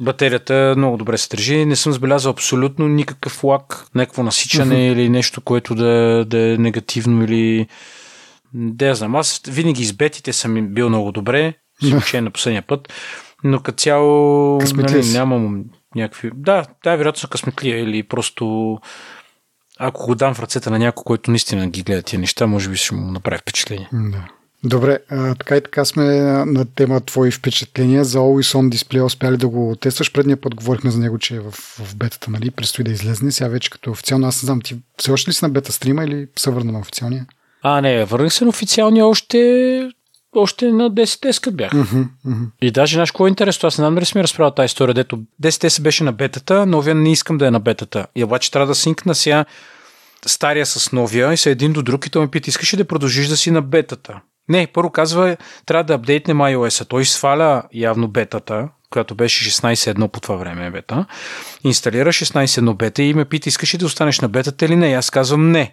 Speaker 2: Батерията много добре се държи. Не съм забелязал абсолютно никакъв лак, някакво насичане mm-hmm. или нещо, което да, да е негативно или... Да, я знам. Аз винаги с бетите съм бил много добре, с изключение на последния път, но като цяло нали, нямам някакви... Да, да, вероятно са късметлия или просто ако го дам в ръцете на някой, който наистина ги гледа тия неща, може би ще му направи впечатление.
Speaker 1: Да. Добре, а, така и така сме на тема твои впечатления за Always On Display. Успяли да го тестваш? Предния път говорихме за него, че е в, в бетата, нали? Предстои да излезне. Сега вече като официално. Аз не знам, ти все още ли си на бета стрима или се върна на официалния?
Speaker 2: А, не, върнах се на официалния още още на 10 скът бях.
Speaker 1: Uh-huh, uh-huh.
Speaker 2: И даже, знаеш, какво е интересно? Аз не знам дали сме разправил тази история, дето 10 се беше на бетата, новия не искам да е на бетата. И обаче трябва да синкна сега стария с новия и са един до друг и той ме пита, искаш ли да продължиш да си на бетата? Не, първо казва, трябва да апдейтне iOS. Той сваля явно бетата, която беше 16.1 по това време бета. Инсталира 16.1 бета и ме пита, искаш ли да останеш на бетата или не? И аз казвам не.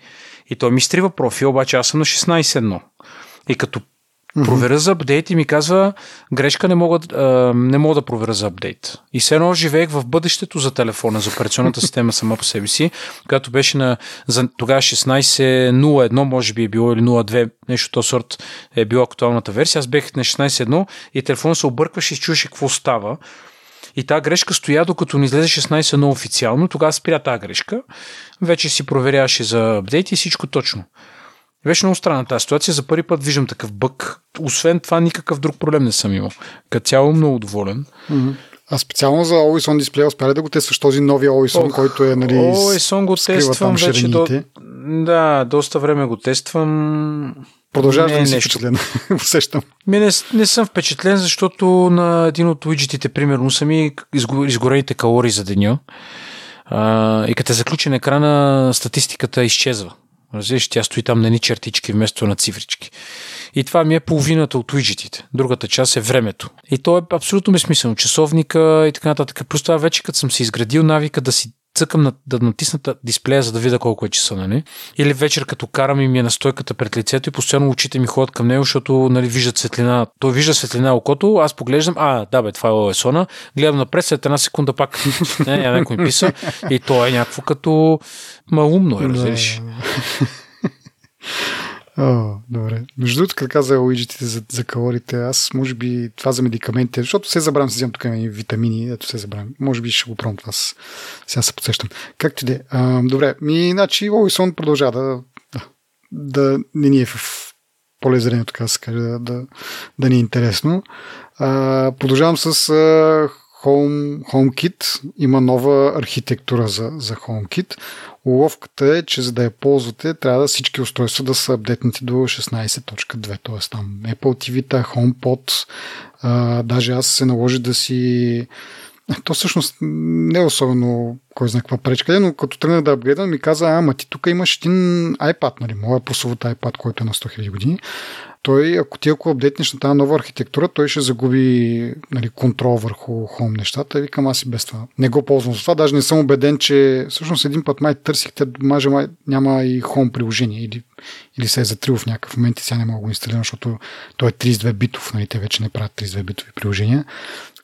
Speaker 2: И той ми стрива профил, обаче аз съм на 16.1. И като проверя за апдейт и ми казва грешка не мога, а, не мога да проверя за апдейт. И все едно живеех в бъдещето за телефона, за операционната система сама по себе си, която беше на за, тогава 16.01, може би е било или 02, нещо то сорт е била актуалната версия. Аз бех на 16.1 и телефона се объркваше и чуеше какво става. И тази грешка стоя, докато ни излезе 16.1 официално. Тогава спря тази грешка. Вече си проверяваше за апдейт и всичко точно. Беше много странна тази ситуация. За първи път виждам такъв бък. Освен това, никакъв друг проблем не съм имал. Като цяло много доволен.
Speaker 1: Mm-hmm. А специално за Always On Display успя ли да го тестваш този новия Always On, който е нали,
Speaker 2: Always On го тествам вече до... Да, доста време го тествам.
Speaker 1: Продължаваш да не си впечатлен. Усещам.
Speaker 2: Ми не, не съм впечатлен, защото на един от уиджетите, примерно, са ми изгорените калории за деня. А, и като е заключен екрана, статистиката изчезва. Разбираш, тя стои там на ни чертички вместо на цифрички. И това ми е половината от уиджетите. Другата част е времето. И то е абсолютно безсмислено. Часовника и така нататък. Просто вече като съм си изградил навика да си цъкам на, да натисна дисплея, за да видя колко е часа, нали? Или вечер, като карам и ми е на стойката пред лицето и постоянно очите ми ходят към него, защото нали, виждат светлина. Той вижда светлина окото, аз поглеждам, а, да бе, това е ОСОНа, гледам напред, след една секунда пак не, някой ми писа и то е някакво като малумно, е, разбираш.
Speaker 1: О, добре. Между другото, като каза уиджетите за, за калорите, аз може би това за медикаментите, защото се забравям, си вземам тук и витамини, ето се забравям. Може би ще го пробвам това. Сега се подсещам. Както и да е. Добре, ми, значи, Лоисон продължава да, да, да не ни е в поле зрение, така се каже, да, да, да ни е интересно. А, продължавам с а, Home, HomeKit. Има нова архитектура за, за HomeKit. Уловката е, че за да я ползвате, трябва да всички устройства да са апдейтнати до 16.2, т.е. там Apple TV, HomePod, а, даже аз се наложи да си то всъщност не е особено кой знае каква пречка, но като тръгнах да апгрейдам ми каза, ама ти тук имаш един iPad, нали, моя прословут iPad, който е на 100 000 години той, ако ти ако апдейтнеш на тази нова архитектура, той ще загуби нали, контрол върху Home нещата. И викам аз и без това. Не го ползвам за това. Даже не съм убеден, че всъщност един път май търсихте, май няма и Home приложение или, или се е затрил в някакъв момент и сега не мога да го инсталирам, защото той е 32 битов, нали, те вече не правят 32 битови приложения.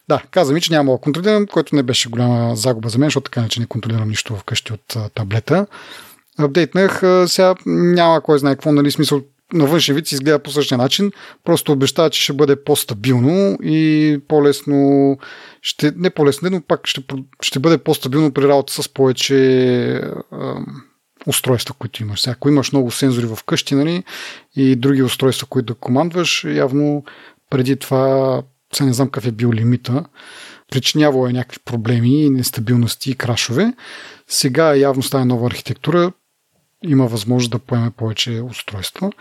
Speaker 1: Да, каза ми, че няма да контролирам, което не беше голяма загуба за мен, защото така не, че не контролирам нищо вкъщи от таблета. Апдейтнах, сега няма кой знае какво, нали, смисъл на външен вид изгледа по същия начин, просто обещава, че ще бъде по-стабилно и по-лесно, ще, не по-лесно, но пак ще, ще бъде по-стабилно при работа с повече устройства, които имаш. Сега, ако имаш много сензори в къщи нали, и други устройства, които да командваш, явно преди това, сега не знам какъв е бил лимита, причинявало е някакви проблеми, нестабилности и крашове. Сега явно става нова архитектура, има възможност да поеме повече устройства.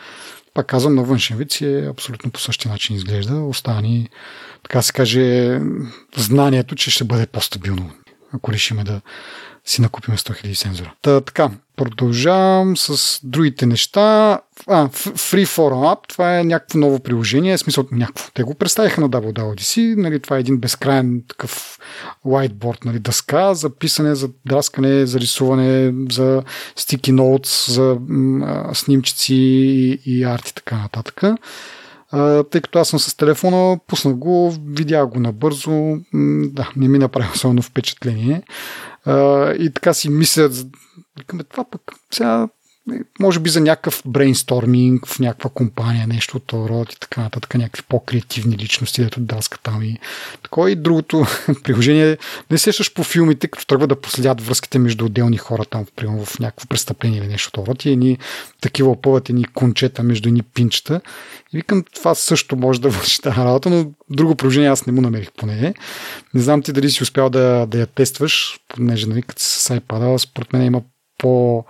Speaker 1: Пак казвам, на външен вид си е абсолютно по същия начин изглежда. Остава така се каже, знанието, че ще бъде по-стабилно, ако решиме да си накупим 100 000 сензора. Та, така, продължавам с другите неща. А, Freeform App, това е някакво ново приложение, в смисъл някакво. Те го представиха на WWDC, нали, това е един безкрайен такъв whiteboard, нали, дъска за писане, за драскане, за рисуване, за sticky notes, за м- снимчици и, и арти, така нататък. Тъй като аз съм с телефона, пуснах го, видях го набързо, да, не ми направи особено впечатление. И така си мисля, викаме това пък сега може би за някакъв брейнсторминг в някаква компания, нещо от този род и така нататък, някакви по-креативни личности, дето даска там и такова. И другото приложение, не сещаш по филмите, като тръгва да последят връзките между отделни хора там, примерно в някакво престъпление или нещо от род и едни такива опъват едни кончета между едни пинчета. И викам, това също може да върши тази работа, но друго приложение аз не му намерих поне. Не знам ти дали си успял да, да я тестваш, понеже нали, като с iPad, според мен има по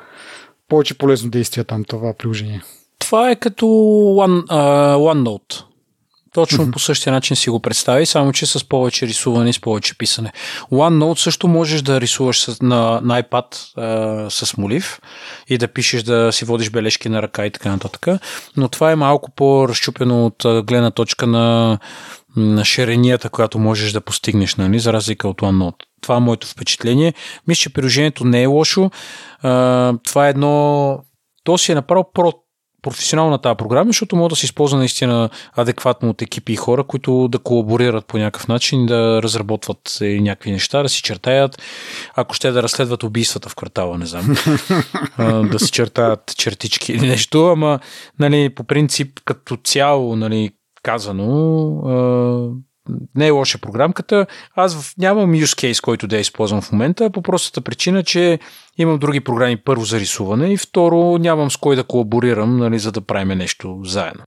Speaker 1: повече полезно действие там това приложение.
Speaker 2: Това е като One, uh, OneNote. Точно mm-hmm. по същия начин си го представи, само че с повече рисуване и с повече писане. OneNote също можеш да рисуваш с, на, на iPad uh, с молив и да пишеш да си водиш бележки на ръка и така нататък. Но това е малко по-разчупено от гледна точка на, на ширенията, която можеш да постигнеш, нали, за разлика от OneNote. Това е моето впечатление. Мисля, че приложението не е лошо. А, това е едно... То си е направо про професионална тази програма, защото може да се използва наистина адекватно от екипи и хора, които да колаборират по някакъв начин, да разработват някакви неща, да си чертаят, ако ще да разследват убийствата в квартала, не знам, да си чертаят чертички или нещо, ама нали, по принцип като цяло нали, казано, не е лоша програмката. Аз нямам use case, който да я използвам в момента, по простата причина, че имам други програми първо за рисуване и второ нямам с кой да колаборирам, нали, за да правим нещо заедно.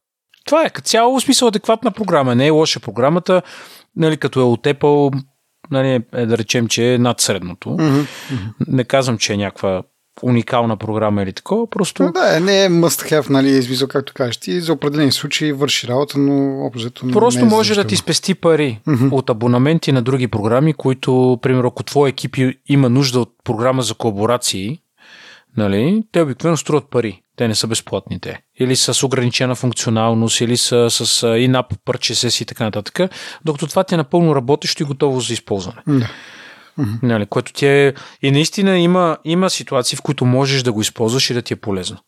Speaker 2: Това е като цяло смисъл адекватна програма. Не е лоша програмата, нали, като е от Apple, нали, е да речем, че е над средното. Mm-hmm. Не казвам, че е някаква уникална програма или такова, просто...
Speaker 1: Да, не е must have, нали, извизо, както кажеш ти, за определени случаи върши работа, но обзето
Speaker 2: Просто
Speaker 1: не е
Speaker 2: може да ти спести пари mm-hmm. от абонаменти на други програми, които, примерно, ако твой екип има нужда от програма за колаборации, нали, те обикновено струват пари. Те не са безплатни те. Или са с ограничена функционалност, или са с in-app purchases и така нататък. Докато това ти е напълно работещо и готово за използване.
Speaker 1: Да.
Speaker 2: Mm-hmm. Нали, което ти е... И наистина има, има ситуации, в които можеш да го използваш и да ти е полезно.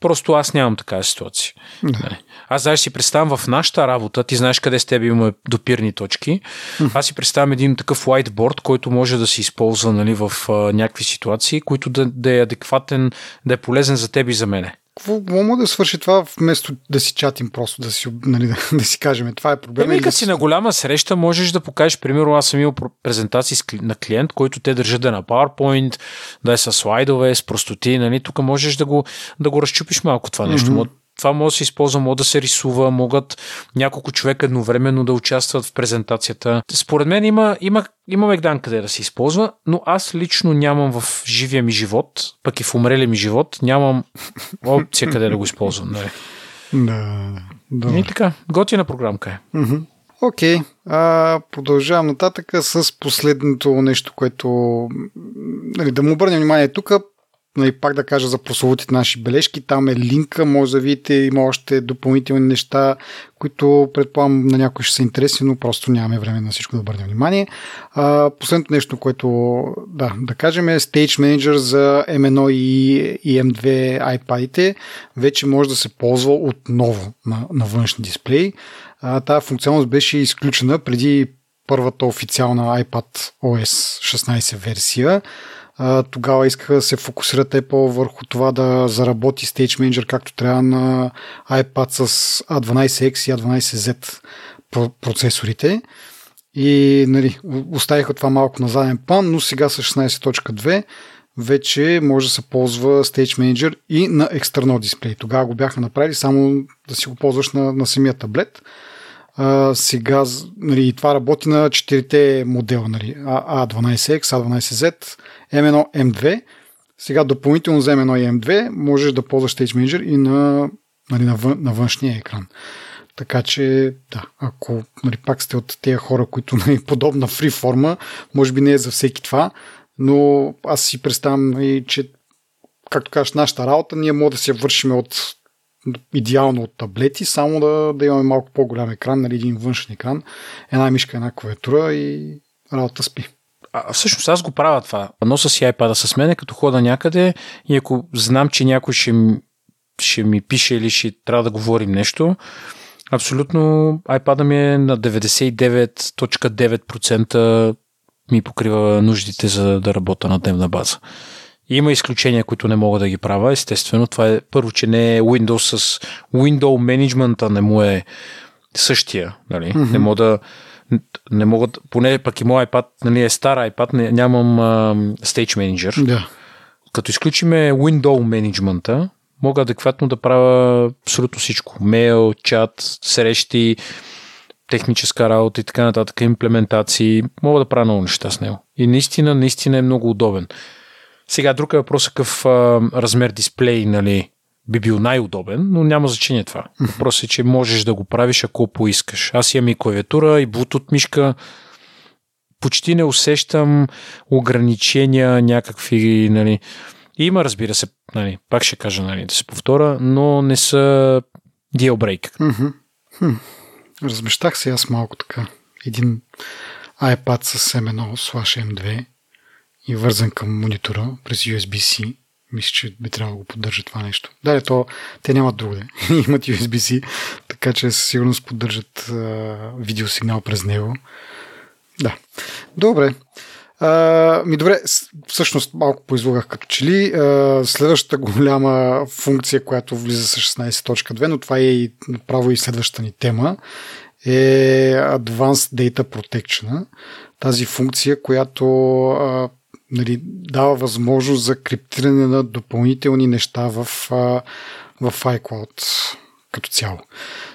Speaker 2: Просто аз нямам такава ситуация. Mm-hmm. Нали. Аз знаеш си представям в нашата работа, ти знаеш къде с теб има допирни точки. Mm-hmm. Аз си представям един такъв whiteboard, който може да се използва нали, в а, някакви ситуации, които да, да е адекватен, да е полезен за теб и за мене.
Speaker 1: Какво мога да свърши това вместо да си чатим просто, да си, нали, да, да си кажем това е проблем?
Speaker 2: Еми, като си на голяма среща, можеш да покажеш, примерно, аз съм имал презентации на клиент, който те държат да е на PowerPoint, да е с слайдове, с простоти, нали, тук можеш да го, да го разчупиш малко това нещо. Mm-hmm това може да се използва, може да се рисува, могат няколко човека едновременно да участват в презентацията. Според мен има, има, има мегдан къде да се използва, но аз лично нямам в живия ми живот, пък и в умрелия ми живот, нямам опция къде да го използвам.
Speaker 1: Нали? Да,
Speaker 2: да. И така, готина програмка е.
Speaker 1: Окей, okay. продължавам нататък с последното нещо, което нали, да му обърнем внимание тук нали, пак да кажа за прословутите наши бележки, там е линка, може да видите, има още допълнителни неща, които предполагам на някой ще са интересни, но просто нямаме време на всичко да обърнем внимание. А, последното нещо, което да, да кажем е Stage Manager за M1 и, M2 iPad-ите вече може да се ползва отново на, на външни дисплей. А, тази функционалност беше изключена преди първата официална iPad OS 16 версия тогава искаха да се фокусират Apple върху това да заработи Stage Manager както трябва на iPad с A12X и A12Z процесорите. И нали, оставиха това малко на заден план, но сега с 16.2 вече може да се ползва Stage Manager и на external дисплей. Тогава го бяха направили само да си го ползваш на, на самия таблет. А, сега нали, това работи на четирите модела. Нали, A12X, A12Z, M1, M2. Сега допълнително за M1 и M2 можеш да ползваш Stage Manager и на, нали, на, вън, на външния екран. Така че, да, ако нали, пак сте от тези хора, които нали, подобна фри форма, може би не е за всеки това, но аз си представям, нали, че, както кажеш, нашата работа, ние може да се вършим от идеално от таблети, само да, да имаме малко по-голям екран, нали, един външен екран, една мишка, една клавиатура и работа спи.
Speaker 2: А, всъщност аз го правя това. Носа си iPad с мене, като хода някъде и ако знам, че някой ще, ще ми пише или ще трябва да говорим нещо, абсолютно iPad ми е на 99.9% ми покрива нуждите за да работя на дневна база. Има изключения, които не мога да ги правя. Естествено, това е първо, че не е Windows с Windows Management, не му е същия. Нали? Mm-hmm. Не мога да не могат, поне пък и моят iPad, нали, е стар iPad, не, нямам а, Stage Manager.
Speaker 1: Да.
Speaker 2: Като изключиме Window Management, мога адекватно да правя абсолютно всичко. Мейл, чат, срещи, техническа работа и така нататък, имплементации. Мога да правя много неща с него. И наистина, наистина е много удобен. Сега друг е въпрос какъв а, размер дисплей нали, би бил най-удобен, но няма значение това. Въпросът е, че можеш да го правиш ако поискаш. Аз имам и клавиатура, и Bluetooth мишка. Почти не усещам ограничения някакви, нали. Има, разбира се, нали, пак ще кажа, нали, да се повторя, но не са deal break.
Speaker 1: Размещах се аз малко така. Един iPad с M1 slash M2 и вързан към монитора през USB-C мисля, че би трябвало да го поддържа това нещо. Да, то, те нямат друго. Имат USB-C, така че със сигурност поддържат а, видеосигнал през него. Да. Добре. А, ми добре, всъщност малко поизлагах като че ли. А, следващата голяма функция, която влиза с 16.2, но това е и право и следващата ни тема, е Advanced Data Protection. Тази функция, която а, нали, дава възможност за криптиране на допълнителни неща в, в iCloud като цяло.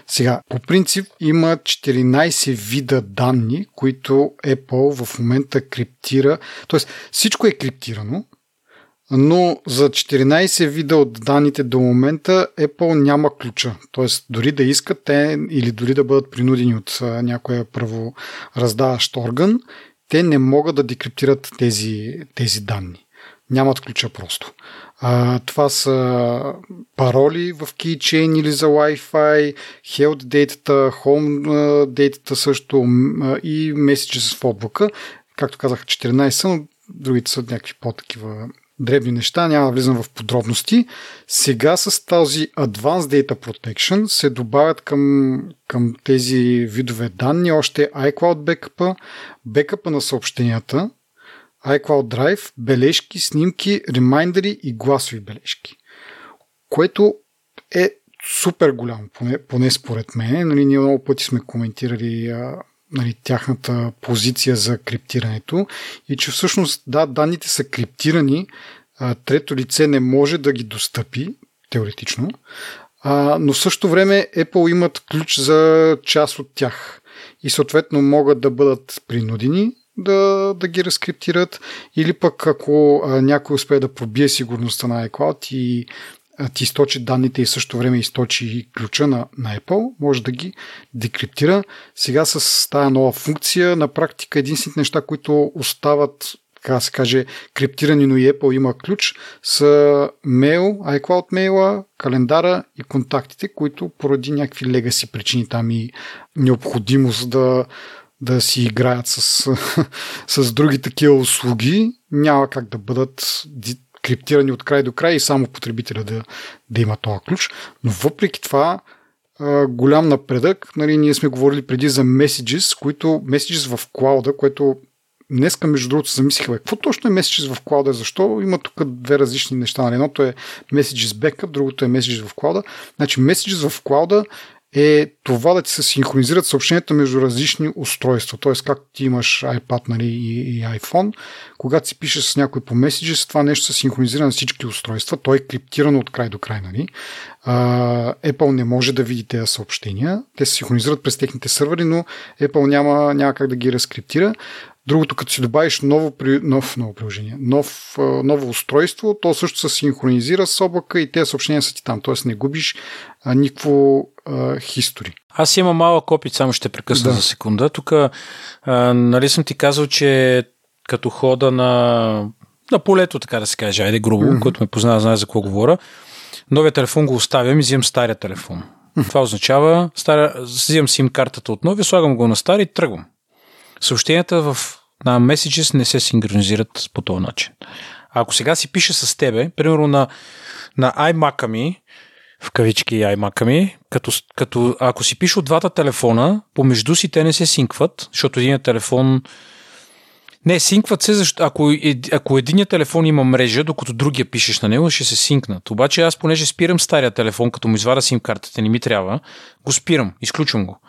Speaker 1: Сега, по принцип има 14 вида данни, които Apple в момента криптира. Тоест, всичко е криптирано, но за 14 вида от данните до момента Apple няма ключа. Тоест, дори да искат те или дори да бъдат принудени от някоя правораздаващ орган, те не могат да декриптират тези, тези данни. Нямат ключа просто. А, това са пароли в Keychain или за Wi-Fi, Health Data, Home Data също и Messages в облака. както казах, 14, но другите са някакви по-такива дребни неща, няма влизам в подробности. Сега с този Advanced Data Protection се добавят към, към тези видове данни още iCloud backup, бекъпа на съобщенията, iCloud Drive, бележки, снимки, ремайндери и гласови бележки. Което е супер голямо, поне, поне според мен. Нали, ние много пъти сме коментирали а, нали, тяхната позиция за криптирането и че всъщност, да, данните са криптирани, а, трето лице не може да ги достъпи, теоретично, а, но в същото време Apple имат ключ за част от тях и съответно могат да бъдат принудени да, да ги разкриптират или пък ако а, някой успее да пробие сигурността на iCloud и ти източи данните и в същото време източи ключа на, на Apple, може да ги декриптира. Сега с тази нова функция, на практика единствените неща, които остават така да се каже, криптирани, но и Apple има ключ, са мейл, iCloud мейла, календара и контактите, които поради някакви легаси причини там и необходимост да, да си играят с, с други такива услуги, няма как да бъдат криптирани от край до край и само потребителя да, да има този ключ. Но въпреки това, голям напредък. Нали, ние сме говорили преди за Messages, които Messages в клауда, което днеска, между другото, замислих, бе, какво точно е Messages в клауда? Защо има тук две различни неща? Нали? Едното е Messages Backup, другото е Messages в клауда. Значи Messages в клауда е това да ти се синхронизират съобщенията между различни устройства. Т.е. как ти имаш iPad нали, и, и iPhone, когато си пишеш с някой по Messages, това нещо се синхронизира на всички устройства. То е криптирано от край до край. Нали. Uh, Apple не може да види тези съобщения. Те се синхронизират през техните сървъри, но Apple няма, няма как да ги разкриптира. Другото, като си добавиш ново, нов, ново приложение, нов, ново устройство, то също се синхронизира с облака и тези съобщения са ти там. Тоест не губиш а, никакво хистори.
Speaker 2: Аз имам малък опит, само ще прекъсна да. за секунда. Тук, нали съм ти казал, че като хода на, на полето, така да се каже, айде грубо, mm-hmm. който ме познава, знае за какво говоря, новия телефон го оставям и взимам стария телефон. Това означава, старя, взимам сим картата от новия, слагам го на стари и тръгвам. Съобщенията в, на Messages не се синхронизират по този начин. Ако сега си пише с тебе, примерно на, на iMac-а ми, в кавички iMac-а ми, като, като ако си пише от двата телефона, помежду си те не се синкват, защото един телефон не, синкват се, защото ако, ако единият телефон има мрежа, докато другия пишеш на него, ще се синкнат. Обаче аз, понеже спирам стария телефон, като му извада сим картата, не ми трябва, го спирам, изключвам го.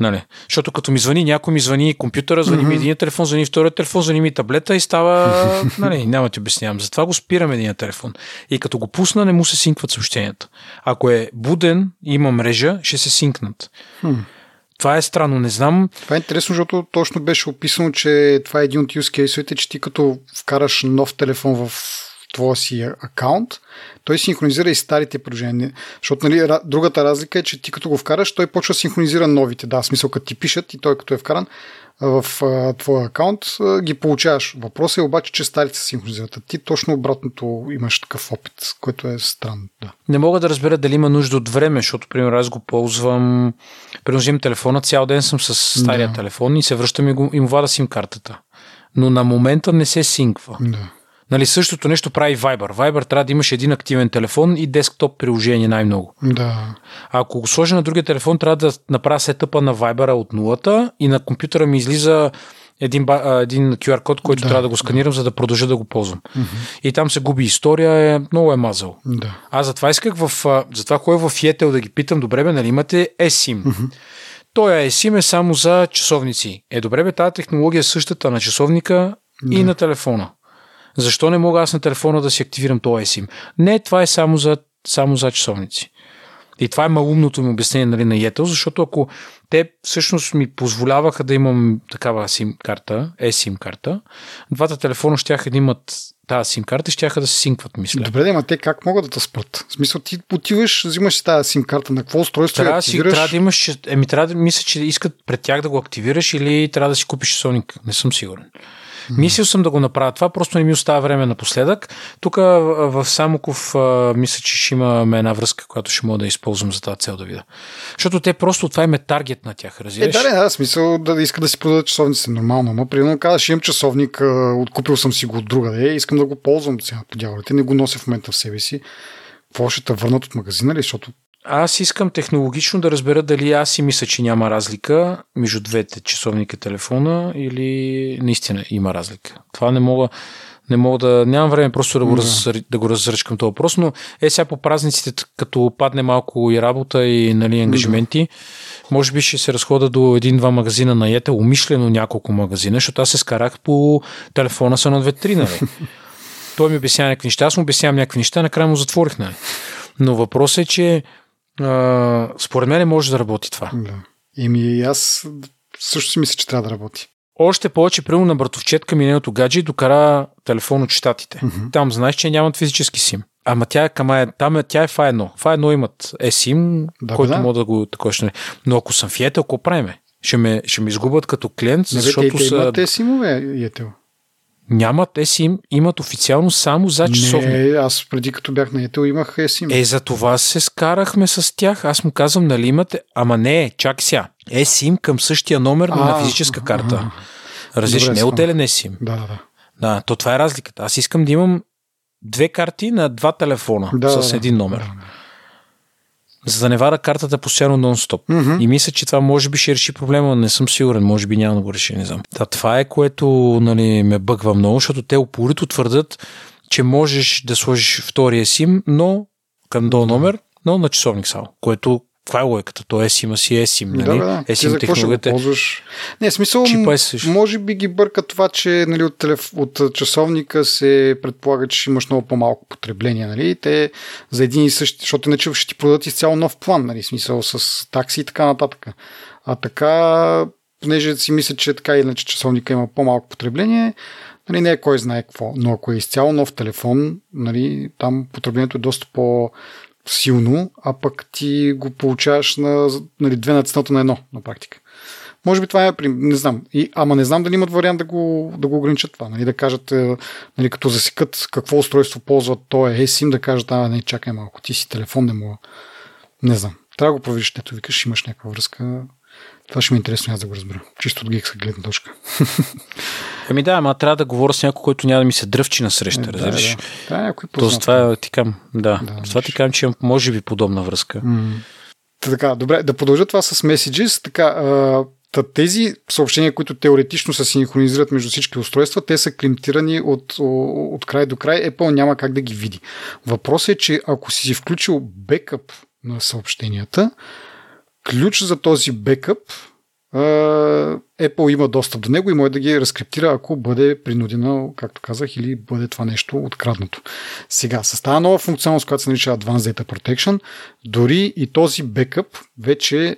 Speaker 2: Нали? Защото като ми звъни, някой ми звъни компютъра, звъни mm-hmm. ми един телефон, звъни втория телефон, звъни ми таблета и става... нали, няма ти обяснявам. Затова го спирам един телефон. И като го пусна, не му се синкват съобщенията. Ако е буден има мрежа, ще се синкнат. Hmm. Това е странно, не знам.
Speaker 1: Това е интересно, защото точно беше описано, че това е един от use case че ти като вкараш нов телефон в твоя си акаунт, той синхронизира и старите приложения. Защото нали, другата разлика е, че ти като го вкараш, той почва да синхронизира новите. Да, в смисъл като ти пишат и той като е вкаран в а, твоя акаунт, а, ги получаваш. Въпросът е обаче, че старите се синхронизират. Ти точно обратното имаш такъв опит, което е странно. Да.
Speaker 2: Не мога да разбера дали има нужда от време, защото, примерно, аз го ползвам, приложим телефона, цял ден съм с стария да. телефон и се връщам и, го, и му вада сим картата. Но на момента не се синква. Да. Нали, същото нещо прави Viber. Viber трябва да имаш един активен телефон и десктоп приложение най-много.
Speaker 1: Да.
Speaker 2: А ако го сложа на другия телефон, трябва да направя сетъпа на Viber от нулата и на компютъра ми излиза един, един QR код, който да, трябва да го сканирам, да. за да продължа да го ползвам. Mm-hmm. И там се губи история, е, много е мазал.
Speaker 1: Да.
Speaker 2: Аз затова исках в, затова ходя в Yetel да ги питам, добре бе, нали имате eSIM? Mm-hmm. Той eSIM е само за часовници. Е, добре бе, тази технология е същата на часовника да. и на телефона. Защо не мога аз на телефона да си активирам този eSIM? Не, това е само за, само за часовници. И това е малумното ми обяснение нали, на Yetel, защото ако те всъщност ми позволяваха да имам такава SIM карта, eSIM карта, двата телефона ще да имат тази SIM карта, ще да се синкват, мисля.
Speaker 1: Добре, да, те как могат да те спрат? В смисъл, ти отиваш, взимаш си тази SIM карта, на какво устройство
Speaker 2: трябва, си, трябва да имаш, еми трябва да мисля, че искат пред тях да го активираш или трябва да си купиш часовник. Не съм сигурен. Мислил съм да го направя това, просто не ми остава време напоследък. Тук в Самоков мисля, че ще имаме една връзка, която ще мога да използвам за тази цел да видя. Защото те просто това им е таргет на тях, разбираш?
Speaker 1: Е, да, да, смисъл да иска да си продадат часовници нормално, но примерно казваш, имам часовник, откупил съм си го от друга, да, искам да го ползвам сега по дяволите, не го нося в момента в себе си. Какво ще те върнат от магазина ли? Защото
Speaker 2: аз искам технологично да разбера дали аз си мисля, че няма разлика между двете часовника телефона или наистина има разлика. Това не мога, не мога да... Нямам време просто да го, раз, да го разръчкам този въпрос, но е сега по празниците, като падне малко и работа и нали, ангажименти, да. може би ще се разхода до един-два магазина на Ета, умишлено няколко магазина, защото аз се скарах по телефона са на 2-3, нали? Той ми обяснява някакви неща, аз му обяснявам някакви неща, накрая му затворих, нали? Но въпросът е, че а, според мен може да работи това.
Speaker 1: Да. Еми, аз също си мисля, че трябва да работи.
Speaker 2: Още повече, примерно на братовчетка ми нейното гадже докара телефон от щатите. Mm-hmm. Там знаеш, че нямат физически сим. Ама тя е към е, там е, тя е FA1. FA1 имат eSIM, да, който да. мога да го такова ще Но ако съм в Yetel, какво правиме? Ще ме, ще ме изгубят като клиент,
Speaker 1: Не, защото те, те са... имат eSIM-ове, Yetel.
Speaker 2: Нямат eSIM, имат официално само за часовник.
Speaker 1: Не, аз преди като бях на Ето имах eSIM.
Speaker 2: Е, за това се скарахме с тях. Аз му казвам, нали имате? Ама не, чак сега. eSIM към същия номер а, на физическа карта. Различен, не отделен eSIM.
Speaker 1: Да, да, да.
Speaker 2: Да, то това е разликата. Аз искам да имам две карти на два телефона да, с един номер. Да, да за да не вара картата постоянно нон-стоп. Mm-hmm. И мисля, че това може би ще реши проблема, но не съм сигурен, може би няма да го реши, не знам. Да, това е което нали, ме бъгва много, защото те упорито твърдят, че можеш да сложиш втория сим, но към до номер, но на часовник само, което каква е логиката? То е има си есим, нали? Да, да. Есим технологията.
Speaker 1: Ползваш... Не, смисъл, е може би ги бърка това, че нали, от, телеф... от часовника се предполага, че имаш много по-малко потребление, нали? Те за един и същи, защото иначе ще ти продадат изцяло нов план, нали? Смисъл с такси и така нататък. А така, понеже си мисля, че така иначе часовника има по-малко потребление, нали, не е кой знае какво, но ако е изцяло нов телефон, нали, там потреблението е доста по- силно, а пък ти го получаваш на нали, две на цената на едно на практика. Може би това е, не знам. И, ама не знам дали имат вариант да го, да го ограничат това. Нали, да кажат, е, нали, като засекат какво устройство ползват то е eSIM, да кажат, а, не, чакай малко, ти си телефон, не мога. Не знам. Трябва да го провериш, ето викаш, имаш някаква връзка. Това ще ми е интересно аз да го разбера. Чисто от гикска гледна точка.
Speaker 2: Ами да, ама трябва да говоря с някой, който няма да ми се дръвчи на среща, е, разбираш?
Speaker 1: Да, да. да някой
Speaker 2: Тоест, това ти кам, да. да това ти кам, че може би подобна връзка.
Speaker 1: Mm. Така, добре, да продължа това с Messages. Така, а, тези съобщения, които теоретично се синхронизират между всички устройства, те са криптирани от, от край до край. Apple няма как да ги види. Въпросът е, че ако си включил бекъп на съобщенията, ключ за този бекъп Apple има достъп до него и може да ги разкриптира, ако бъде принудена, както казах, или бъде това нещо откраднато. Сега, с тази нова функционалност, която се нарича Advanced Data Protection, дори и този бекъп, вече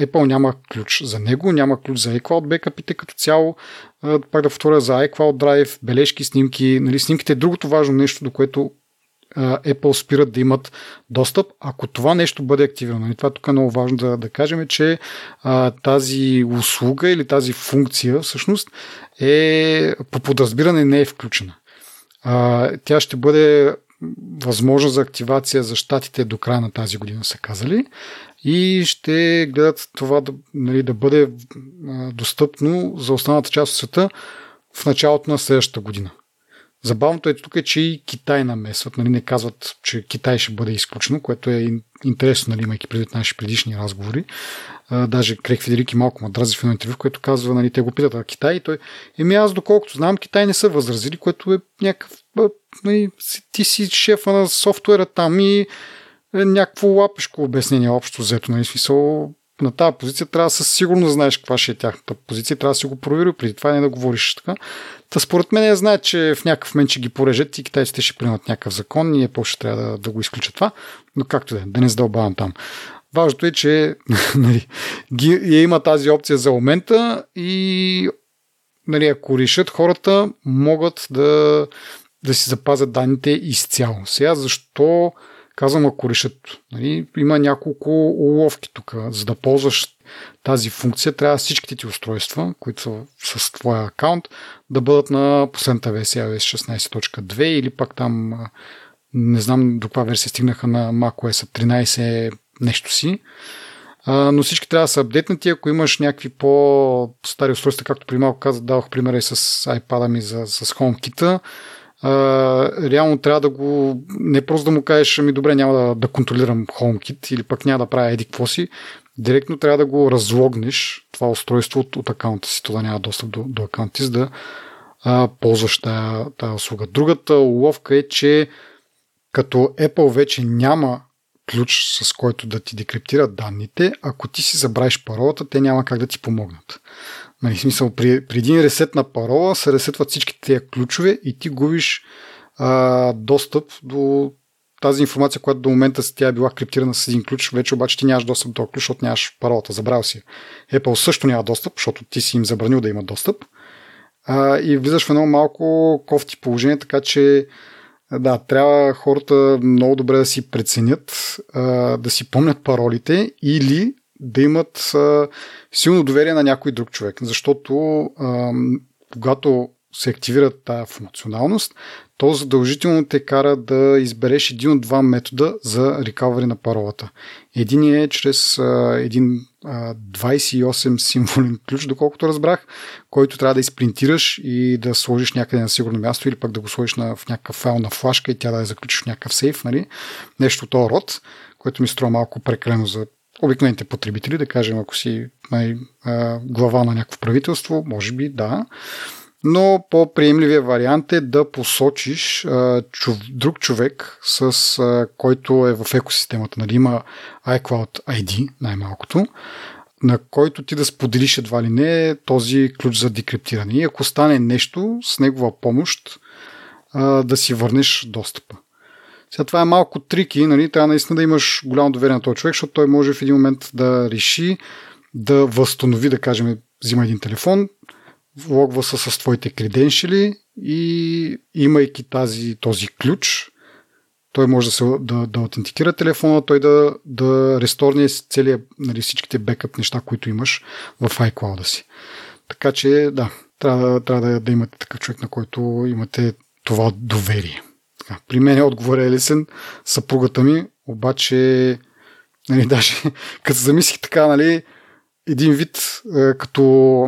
Speaker 1: Apple няма ключ за него, няма ключ за iCloud бекъпите като цяло, пак да повторя за iCloud Drive, бележки, снимки. Нали, снимките е другото важно нещо, до което Apple спират да имат достъп, ако това нещо бъде активирано. И това тук е много важно да, да кажем, че а, тази услуга или тази функция всъщност е по подразбиране не е включена. А, тя ще бъде възможна за активация за щатите до края на тази година, са казали. И ще гледат това да, нали, да бъде достъпно за останалата част от света в началото на следващата година. Забавното е тук е, че и Китай намесват. Нали, не казват, че Китай ще бъде изключено, което е интересно, нали, имайки предвид наши предишни разговори. А, даже Крек Федерики малко ма в едно интервю, което казва, нали, те го питат, а Китай и той, еми аз доколкото знам, Китай не са възразили, което е някакъв, нали, ти си шефа на софтуера там и е някакво лапешко обяснение общо взето, нали, смисъл, на тази позиция трябва със сигурност да знаеш каква ще е тяхната позиция, трябва да си го провери преди това не да говориш така. Та според мен знаят, че в някакъв момент ще ги порежат и китайците ще приемат някакъв закон и Apple ще трябва да, да го изключат това, но както да е, да не задълбавам там. Важното е, че нали, ги, я има тази опция за момента и нали, ако решат хората, могат да, да си запазят данните изцяло. Сега защо казвам ако решат? Нали, има няколко уловки тук, за да ползваш тази функция, трябва всичките ти устройства, които са с твоя акаунт, да бъдат на последната версия iOS 16.2 или пак там не знам до каква версия стигнаха на macOS 13 нещо си. Но всички трябва да са апдейтнати. Ако имаш някакви по-стари устройства, както при малко казах, давах примера и с iPad ми за, с HomeKit, реално трябва да го, не просто да му кажеш, ами добре, няма да, да контролирам HomeKit или пък няма да правя еди какво си, директно трябва да го разлогнеш това устройство от, от акаунта си, това няма достъп до, до акаунта си, да а, ползваш тази, тази услуга. Другата уловка е, че като Apple вече няма ключ, с който да ти декриптират данните, ако ти си забравиш паролата, те няма как да ти помогнат. Нали, смисъл, при, при един ресет на парола се ресетват всички тези ключове и ти губиш а, достъп до тази информация, която до момента тя е била криптирана с един ключ, вече обаче ти нямаш достъп до ключ, защото нямаш паролата, забрал си. Apple също няма достъп, защото ти си им забранил да има достъп. А, и влизаш в едно малко кофти положение, така че да, трябва хората много добре да си преценят, да си помнят паролите или да имат силно доверие на някой друг човек. Защото когато се активира тази функционалност, то задължително те кара да избереш един от два метода за рекавери на паролата. Един е чрез а, един а, 28 символен ключ, доколкото разбрах, който трябва да изпринтираш и да сложиш някъде на сигурно място или пък да го сложиш на, в някакъв файл на флашка и тя да я заключиш в някакъв сейф, нали? нещо този род, което ми струва малко прекалено за обикновените потребители, да кажем, ако си най, глава на някакво правителство, може би да но по-приемливия вариант е да посочиш а, чув, друг човек, с а, който е в екосистемата. Нали, има iCloud ID, най-малкото, на който ти да споделиш едва ли не този ключ за декриптиране. И ако стане нещо, с негова помощ а, да си върнеш достъпа. Сега това е малко трики, нали? трябва наистина да имаш голямо доверие на този човек, защото той може в един момент да реши да възстанови, да кажем, взима един телефон, логва се с твоите креденшили и имайки тази, този ключ, той може да, се, да, да аутентикира телефона, той да, да ресторне целият, нали, всичките бекъп неща, които имаш в iCloud си. Така че, да, трябва, трябва да, да имате такъв човек, на който имате това доверие. Така, при мен отговор е лесен, съпругата ми, обаче, нали, даже като замислих така, нали, един вид, е, като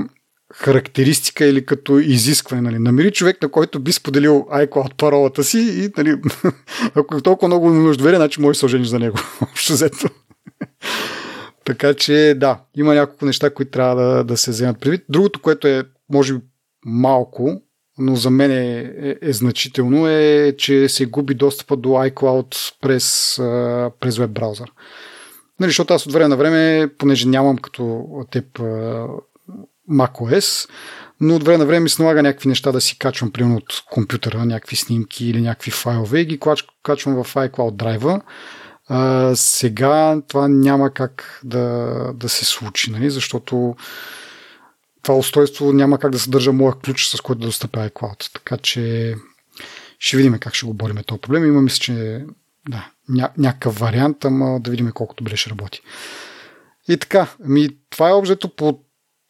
Speaker 1: характеристика или като изискване. Нали. Намери човек, на който би споделил iCloud паролата си и нали, ако е толкова много имаш доверие, значи можеш да се ожениш за него. Общо взето. така че да, има няколко неща, които трябва да, да се вземат предвид. Другото, което е, може би, малко, но за мен е, е, е значително, е, че се губи достъпа до iCloud през, през веб браузър. Нали, защото аз от време на време, понеже нямам като теб macOS, но от време на време ми се налага някакви неща да си качвам, примерно от компютъра, някакви снимки или някакви файлове и ги качвам в iCloud драйва. А, сега това няма как да, да се случи, нали? защото това устройство няма как да съдържа моя ключ, с който да достъпя iCloud. Така че ще видим как ще го борим този проблем. Има мисля, че да, ня- някакъв вариант, ама да видим колко добре ще работи. И така, ми, това е обжето по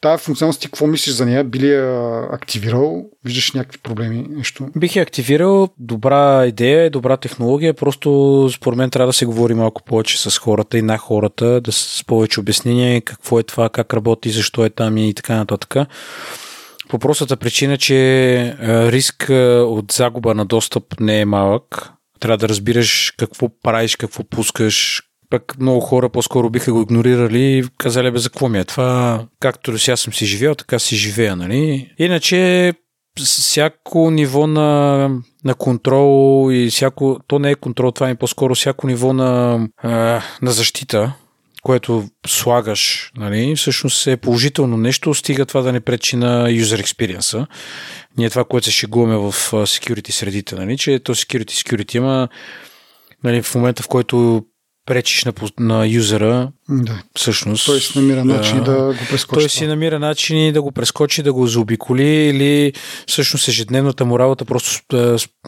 Speaker 1: Тая функционалност ти какво мислиш за нея? Би ли я активирал? Виждаш някакви проблеми? Нещо?
Speaker 2: Бих я активирал. Добра идея, добра технология. Просто според мен трябва да се говори малко повече с хората и на хората, да с повече обяснение какво е това, как работи, защо е там и така нататък. По простата причина, че риск от загуба на достъп не е малък. Трябва да разбираш какво правиш, какво пускаш, пък много хора по-скоро биха го игнорирали и казали бе за какво ми е това, както до сега съм си живял, така си живея, нали? Иначе всяко ниво на, на контрол и всяко, то не е контрол, това е по-скоро всяко ниво на, на защита, което слагаш, нали, всъщност е положително нещо, стига това да не пречи на user experience. Ние това, което се шегуваме в security средите, нали, че то security security има нали, в момента, в който пречиш на, на юзера,
Speaker 1: да.
Speaker 2: всъщност.
Speaker 1: Той си намира начин да, да го прескочи.
Speaker 2: Той си намира начини да го прескочи, да го заобиколи или всъщност ежедневната му работа просто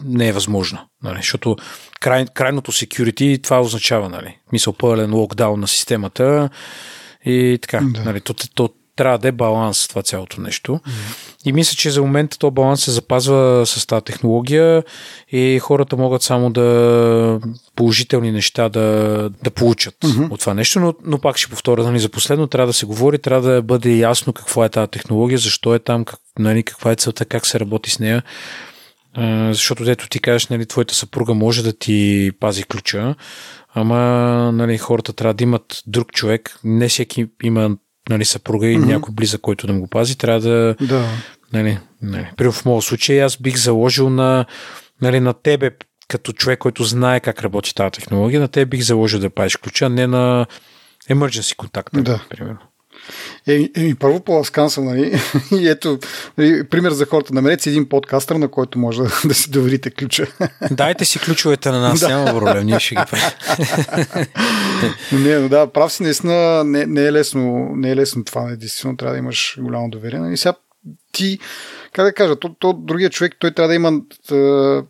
Speaker 2: не е възможна. Нали? Защото край, крайното security това означава, нали? мисъл пълен локдаун на системата И така, да. нали, то, то, трябва да е баланс това цялото нещо. Mm. И мисля, че за момента то баланс се запазва с тази технология и хората могат само да положителни неща да, да получат mm-hmm. от това нещо, но, но пак ще повторя, нали, за последно трябва да се говори, трябва да бъде ясно какво е тази технология, защо е там, как, нали, каква е целта, как се работи с нея. А, защото дето ти кажеш, нали, твоята съпруга може да ти пази ключа, ама нали, хората трябва да имат друг човек. Не всеки има нали, съпруга и mm-hmm. някой близък, който да му го пази, трябва да...
Speaker 1: да.
Speaker 2: Нали, нали. При в моят случай аз бих заложил на, нали, на тебе като човек, който знае как работи тази технология, на тебе бих заложил да пазиш ключа, не на emergency контакта, да. примерно.
Speaker 1: Еми, еми първо по съм, нали? И ето, нали, пример за хората. Намерете си един подкастър, на който може да, да си доверите ключа.
Speaker 2: Дайте си ключовете на нас, да. няма проблем, ние ще ги правим.
Speaker 1: не, но да, прав си, наистина не, не, е лесно, не е лесно това, не, действително трябва да имаш голямо доверие. И нали? сега ти, как да кажа, то, то другия човек, той трябва да има тъ,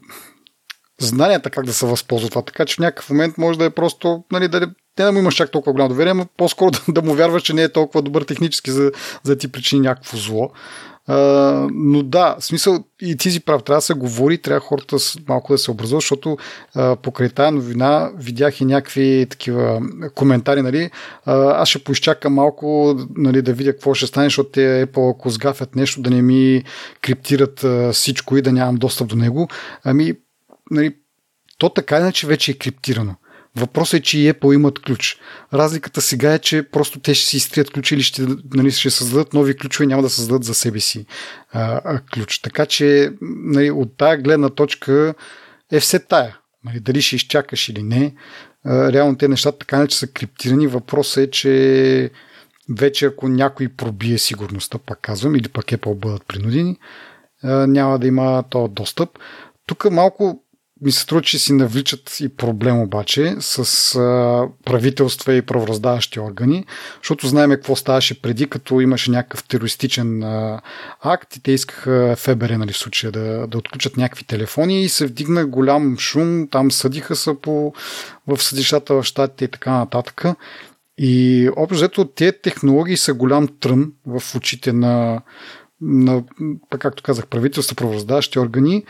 Speaker 1: знанията как да се възползва това. Така че в някакъв момент може да е просто, нали, да, не да му имаш чак толкова голямо доверие, но по-скоро да, да му вярваш, че не е толкова добър технически, за, за да ти причини някакво зло. Uh, но да, в смисъл и ти си прав, трябва да се говори, трябва хората малко да се образуват, защото uh, покрай тази новина видях и някакви такива коментари, нали, uh, аз ще поизчакам малко, нали, да видя какво ще стане, защото те Apple ако сгафят нещо, да не ми криптират uh, всичко и да нямам достъп до него. Ами, нали, то така иначе вече е криптирано. Въпросът е, че и Apple имат ключ. Разликата сега е, че просто те ще си изтрият ключ или ще, нали, ще създадат нови ключове, няма да създадат за себе си а, а, ключ. Така че нали, от тая гледна точка е все тая. Нали, дали ще изчакаш или не. А, реално те нещата така не са криптирани. Въпросът е, че вече ако някой пробие сигурността, пак казвам, или пак Apple бъдат принудени, няма да има този достъп. Тук малко ми се струва, че си навличат и проблем обаче с а, правителства и правораздаващи органи, защото знаем какво ставаше преди, като имаше някакъв терористичен а, акт и те искаха ФБР, нали, в случая, да, да отключат някакви телефони и се вдигна голям шум, там съдиха се по, в съдищата в щатите и така нататък. И общо тези технологии са голям трън в очите на, на както казах, правителства, правораздаващи органи,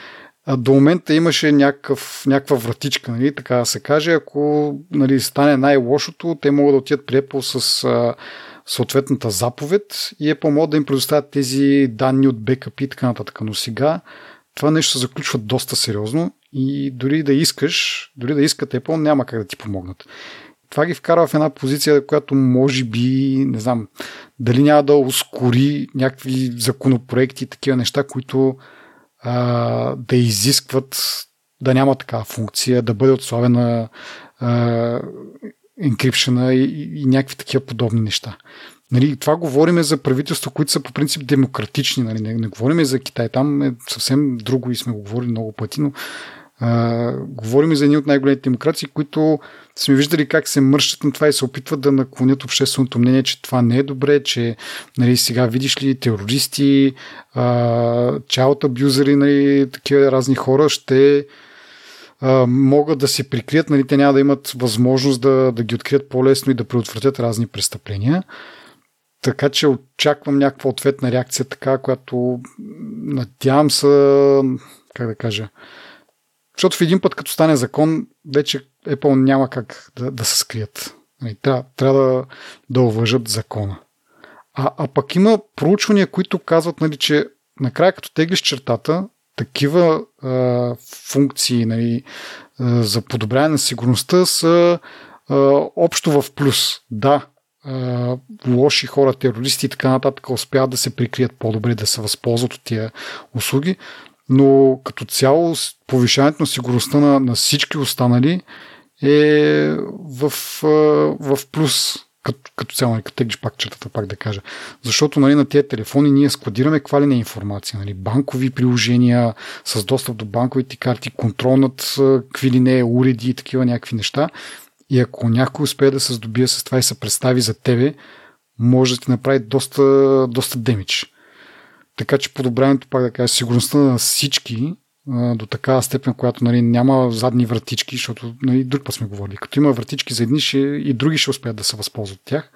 Speaker 1: до момента имаше някакъв, някаква вратичка, нали, така да се каже. Ако нали, стане най-лошото, те могат да отидат при Apple с а, съответната заповед и Apple могат да им предоставят тези данни от бекъп и така нататък. Но сега това нещо се заключва доста сериозно и дори да искаш, дори да искат Apple, няма как да ти помогнат. Това ги вкарва в една позиция, която може би, не знам, дали няма да ускори някакви законопроекти и такива неща, които да изискват да няма такава функция, да бъде отслабена енкрипшена и, и, и някакви такива подобни неща. Нали, това говориме за правителства, които са по принцип демократични. Нали, не, не говориме за Китай. Там е съвсем друго и сме го говорили много пъти, но а, говорим за едни от най-големите демокрации, които сме виждали как се мърщат на това и се опитват да наклонят общественото мнение, че това не е добре, че нали, сега видиш ли терористи, чаут абюзери, нали, такива разни хора ще могат да се прикрият, нали, те няма да имат възможност да, да ги открият по-лесно и да предотвратят разни престъпления. Така че очаквам някаква ответна реакция, така, която надявам се, как да кажа, защото в един път, като стане закон, вече Apple няма как да, да се скрият. Нали, трябва, трябва да, да уважат закона. А, а пък има проучвания, които казват, нали, че накрая като теглиш чертата, такива а, функции нали, а, за подобряване на сигурността са а, общо в плюс. Да, а, лоши хора, терористи и така нататък успяват да се прикрият по-добре, да се възползват от тия услуги, но като цяло повишаването на сигурността на, на всички останали е в, в плюс като, като цяло, нали, като теглиш пак чертата, пак да кажа. Защото нали, на тези телефони ние складираме каква ли не информация. Нали, банкови приложения с достъп до банковите карти, контрол над какви ли не уреди и такива някакви неща. И ако някой успее да се здобие с това и се представи за тебе, може да ти направи доста, доста демидж. Така че подобряването, пак да кажа, сигурността на всички до такава степен, която нали, няма задни вратички, защото нали, друг път сме говорили. Като има вратички за едни, ще, и други ще успеят да се възползват от тях.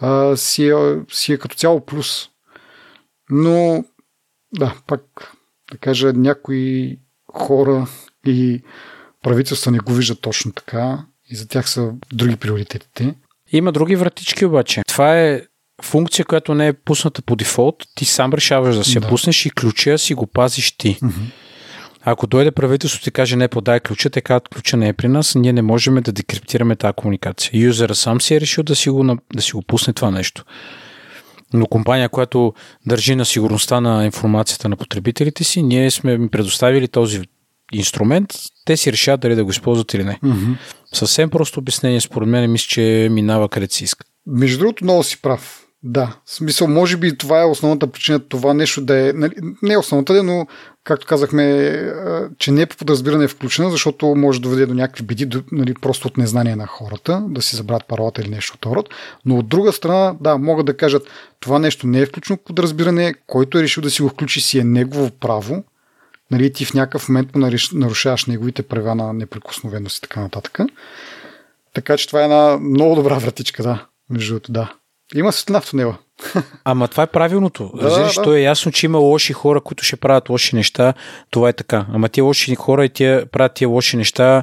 Speaker 1: а, си, е, си е като цяло плюс. Но, да, пак да кажа, някои хора и правителства не го виждат точно така и за тях са други приоритетите.
Speaker 2: Има други вратички обаче. Това е функция, която не е пусната по дефолт. Ти сам решаваш да си да. пуснеш и ключа си го пазиш ти. Mm-hmm. Ако дойде правителството и каже не подай ключа, те казват ключа не е при нас, ние не можем да декриптираме тази комуникация. Юзера сам си е решил да си го, да си го пусне това нещо. Но компания, която държи на сигурността на информацията на потребителите си, ние сме им предоставили този инструмент, те си решават дали да го използват или не. Mm-hmm. Съвсем просто обяснение, според мен, мисля, че минава където си иска.
Speaker 1: Между другото, много си прав. Да, в смисъл, може би това е основната причина това нещо да е, нали, не е основната, но както казахме, че не е по подразбиране включена, защото може да доведе до някакви беди, нали, просто от незнание на хората, да си забравят паролата или нещо от род. Но от друга страна, да, могат да кажат, това нещо не е включено по подразбиране, който е решил да си го включи си е негово право, нали, ти в някакъв момент му нарушаваш неговите права на неприкосновеност и така нататък. Така че това е една много добра вратичка, да. Между другото, да. Има светлина в тунела.
Speaker 2: Ама това е правилното. Да, Разбираш, да, да. е ясно, че има лоши хора, които ще правят лоши неща. Това е така. Ама тия лоши хора и тия правят тия лоши неща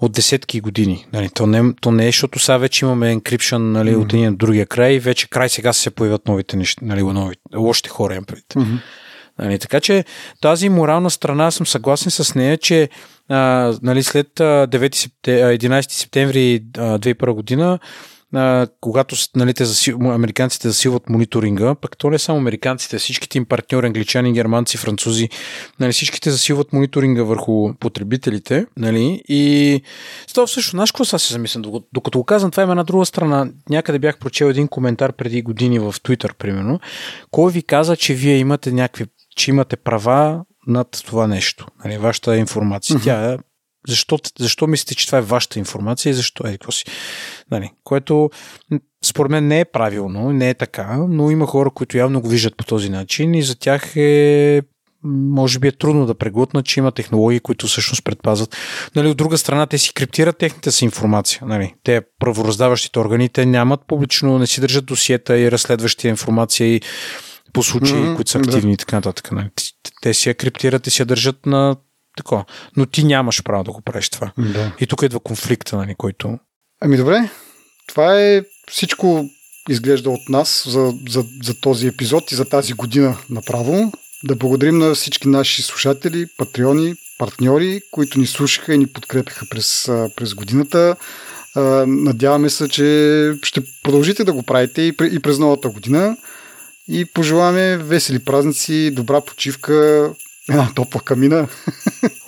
Speaker 2: от десетки години. Нали, то, не, то не е, защото сега вече имаме енкрипшн нали, mm-hmm. от един на другия край и вече край сега се появят новите неща, нали, новите, лошите хора, имам предвид. Mm-hmm. Нали, така че тази морална страна съм съгласен с нея, че а, нали, след 9 септем... 11 септември 2001 година а, когато нали, те засил, американците засилват мониторинга, пък то не само американците, всичките им партньори, англичани, германци, французи, нали, всичките засилват мониторинга върху потребителите. Нали, и с това също, знаеш какво сега се замислям? Докато го казвам, това има една друга страна. Някъде бях прочел един коментар преди години в Twitter, примерно. Кой ви каза, че вие имате някакви, че имате права над това нещо, нали, вашата информация. Mm-hmm. Тя е защо, защо мислите, че това е вашата информация и защо е си? Нали, което според мен не е правилно, не е така, но има хора, които явно го виждат по този начин и за тях е може би е трудно да преглътнат, че има технологии, които всъщност предпазват. Нали, от друга страна, те си криптират техните си информация. Нали. Те правораздаващите органи, те нямат публично, не си държат досиета и разследващи информация и по случаи, mm-hmm, които са активни да. и така нататък. Нали. Те си я криптират и си я държат на такова. Но ти нямаш право да го правиш това. Да. И тук идва конфликта, нали, който...
Speaker 1: Ами добре, това е всичко изглежда от нас за, за, за този епизод и за тази година направо. Да благодарим на всички наши слушатели, патреони, партньори, които ни слушаха и ни подкрепяха през, през годината. Надяваме се, че ще продължите да го правите и, и през новата година. И пожелаваме весели празници, добра почивка, Една топла камина.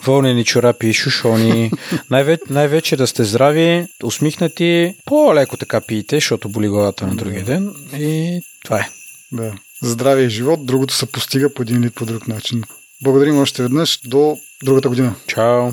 Speaker 2: Вълнени чорапи и шушони. Най-вече, най-вече да сте здрави, усмихнати, по-леко така пиете, защото боли главата на другия ден. И това е.
Speaker 1: Да. Здраве и живот, другото се постига по един или по друг начин. Благодарим още веднъж. До другата година.
Speaker 2: Чао!